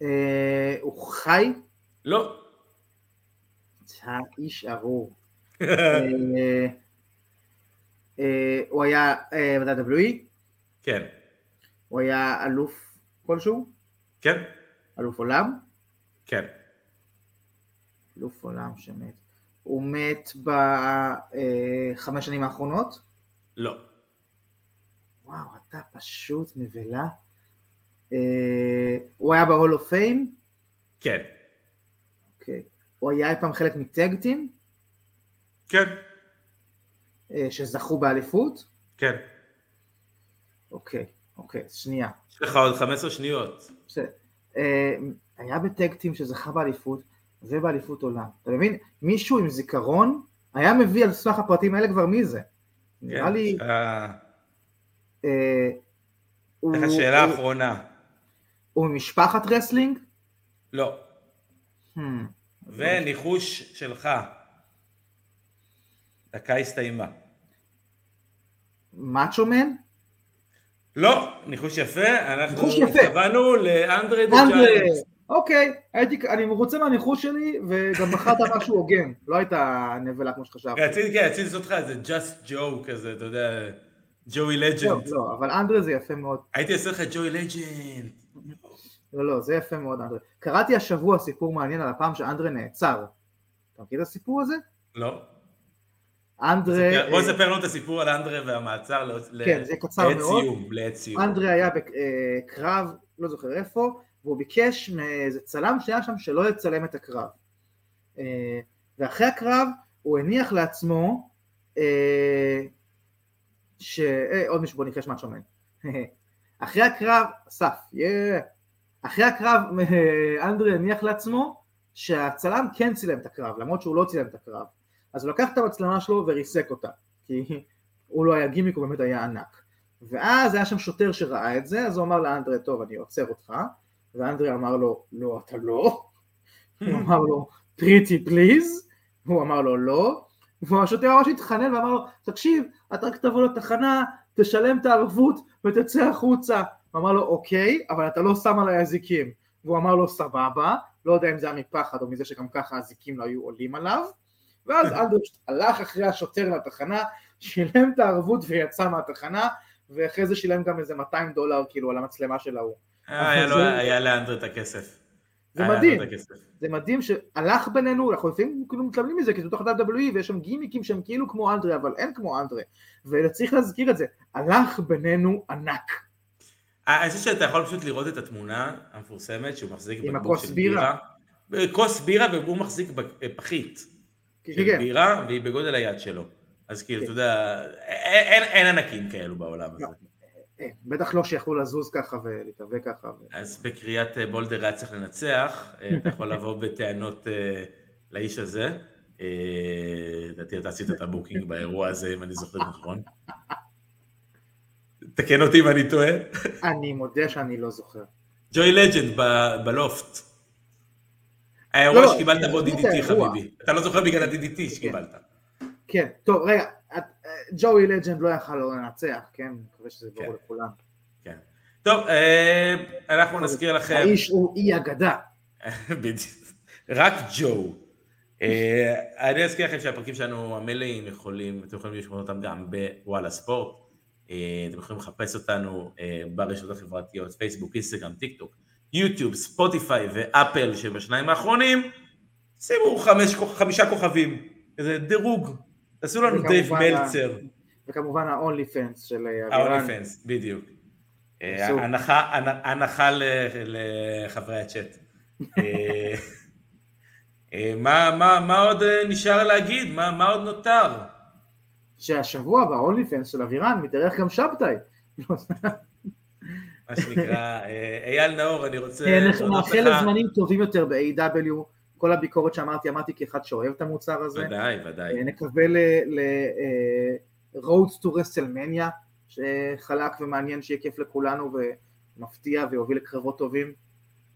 אה, הוא חי? לא. האיש ארור. אה, אה, הוא היה אה, ב-WWE? כן, הוא היה אלוף כלשהו? כן, אלוף עולם? כן. אלוף עולם שמת. הוא מת בחמש שנים האחרונות? לא. וואו, אתה פשוט נבלה. הוא היה ב-Hall of Fame? כן, אוקיי. הוא היה אי פעם חלק מטגטים כן, אה, שזכו באליפות? כן. אוקיי, אוקיי, שנייה. יש לך עוד 15 שניות. בסדר. אה, היה בטגטים שזכה באליפות ובאליפות עולם. אתה מבין? מישהו עם זיכרון היה מביא על סמך הפרטים האלה כבר מי זה. נראה כן, לי... יש לך- אה, לך שאלה הוא- אחרונה. הוא ממשפחת wrestling? לא. Hmm. וניחוש שלך. דקה הסתיימה. Macho Man? לא, ניחוש יפה, אנחנו. התכוונו ל André the Giant. אוקיי, הייתי, אני מרוצה מהניחוש שלי, וגם בחרת משהו הוגן, לא הייתה נבלה כמו שחשבתי. רציתי, כן, רציתי לעשות לך איזה just joe כזה, אתה יודע, ג'וי לג'נד. לא, לא, אבל אנדרה זה יפה מאוד. הייתי עושה לך ג'וי לג'נד. לא, לא, זה יפה מאוד, אנדרה. קראתי השבוע סיפור מעניין על הפעם שאנדרה נעצר. אתה מכיר את הסיפור הזה? לא. אנדרה... בוא אה, נספר לנו את הסיפור על אנדרה והמעצר כן, זה קצר לעת מאוד. סיום, לעת סיום. אנדרה היה בקרב, לא זוכר איפה, והוא ביקש מאיזה צלם שהיה שם שלא יצלם את הקרב. אה, ואחרי הקרב הוא הניח לעצמו אה, ש... אה, עוד מישהו בוא ניחש מה שומע. אחרי הקרב, אסף. אחרי הקרב אה, אנדרה הניח לעצמו שהצלם כן צילם את הקרב, למרות שהוא לא צילם את הקרב. אז הוא לקח את המצלמה שלו וריסק אותה, כי הוא לא היה גימיק, הוא באמת היה ענק. ואז היה שם שוטר שראה את זה, אז הוא אמר לאנדרה, טוב, אני עוצר אותך, ואנדרה אמר לו, לא, אתה לא. הוא אמר לו, פריטי פליז, הוא אמר לו, לא. והשוטר ממש התחנן ואמר לו, תקשיב, אתה רק תבוא לתחנה, תשלם את הערבות ותצא החוצה. הוא אמר לו, אוקיי, אבל אתה לא שם עליי אזיקים. והוא אמר לו, סבבה, לא יודע אם זה היה מפחד או מזה שגם ככה האזיקים לא היו עולים עליו. ואז אנדרה פשוט הלך אחרי השוטר לתחנה, שילם את הערבות ויצא מהתחנה, ואחרי זה שילם גם איזה 200 דולר כאילו על המצלמה של ההוא. אה, היה לאנדרה את הכסף. זה מדהים. זה מדהים שהלך בינינו, אנחנו לפעמים כאילו מתלבנים מזה, כי זה בתוך ה-WWE ויש שם גימיקים שהם כאילו כמו אנדרה, אבל אין כמו אנדרה. וצריך להזכיר את זה, הלך בינינו ענק. אה, אני חושב שאתה יכול פשוט לראות את התמונה המפורסמת שהוא מחזיק עם בקבוק הכוס של בירה. בירה. כוס בירה והוא מחזיק פחית של כן, בירה והיא בגודל היד שלו. אז כאילו, כן. אתה יודע, אין- ענקים כאלו בעולם הזה. לא. אה, בטח לא שיכלו לזוז ככה ולהתאבק ככה. אז בקריאת אה, בולדר היה צריך לנצח, אה, אתה יכול לבוא בטענות לאיש הזה. לדעתי אתה עשית את ה booking באירוע הזה, אם אני זוכר נכון. תקן אותי אם אני טועה. אני מודה שאני לא זוכר. ג'וי לג'נד ב- בלופט. האירוע לא, שקיבלת אני בו DDT. חביבי. אתה לא זוכר בגלל ה-DDT שקיבלת. כן, טוב, רגע, את- אה, ג'וי לג'נד לא יכל לא לנצח, כן? אני מקווה שזה ברור כן. לכולם. כן. טוב, אה, אנחנו נזכיר לכם. האיש הוא אי אגדה. רק ג'ו. אה, אני אזכיר לכם שהפרקים שלנו המלאים יכולים, אתם יכולים לשמוע אותם גם בוואלה ספורט. אתם יכולים לחפש אותנו ברשתות החברתיות, פייסבוק, אינסטגרם, טיק טוק, יוטיוב, ספוטיפיי ואפל שבשניים האחרונים. שימו חמש, חמישה כוכבים, איזה דירוג. תעשו לנו דייב מלצר, וכמובן ה-only fans של אה, אבירן. ה-only fans, בדיוק. אה. הנחה- הנ- הנחה לחברי הצ'אט. אה, מה, מה, מה עוד נשאר להגיד? מה, מה עוד נותר? שהשבוע ב-only fans של אבירן מתארח גם שבתאי. מה שנקרא, אה, אייל נאור, אני רוצה כן, אנחנו נאחל. לזמנים טובים יותר ב-AW, כל הביקורת שאמרתי, אמרתי כאחד שאוהב את המוצר הזה. ודאי, ודאי. אה, נקווה ל-Roads to WrestleMania, שחלק ומעניין שיהיה כיף לכולנו ומפתיע ויוביל לקרבות טובים.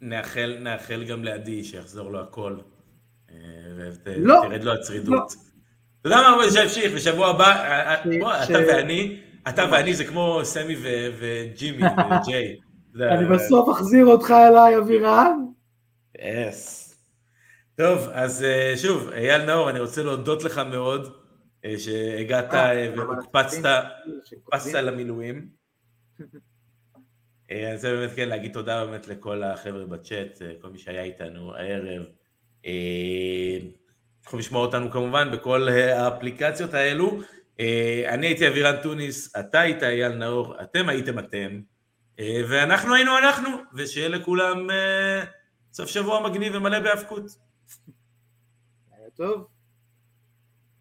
נאחל, נאחל גם לעדי שיחזור לו הכל. אה, לא. ותרד לו הצרידות. אתה יודע מה, אבל שימשיך, בשבוע הבא, אה, אה, בוא, אתה ואני, אתה. ואני זה כמו סמי ו- וג'ימי וג'יי. אני בסוף אחזיר אותך אליי, אבירן. יס. טוב, אז אה, שוב, אייל נאור, אני רוצה להודות לך מאוד אה, שהגעת אה, והוקפצת למילואים. אני רוצה באמת כן להגיד תודה באמת לכל החבר'ה בצ'אט, כל מי שהיה איתנו הערב. יכולים לשמוע אותנו כמובן בכל האפליקציות האלו. אה, אני הייתי אבירן טוניס, אתה היית אייל נאור, אתם הייתם אתם, אה, ואנחנו היינו אנחנו, ושיהיה לכולם אה, סוף שבוע מגניב ומלא בהאבקות. טוב.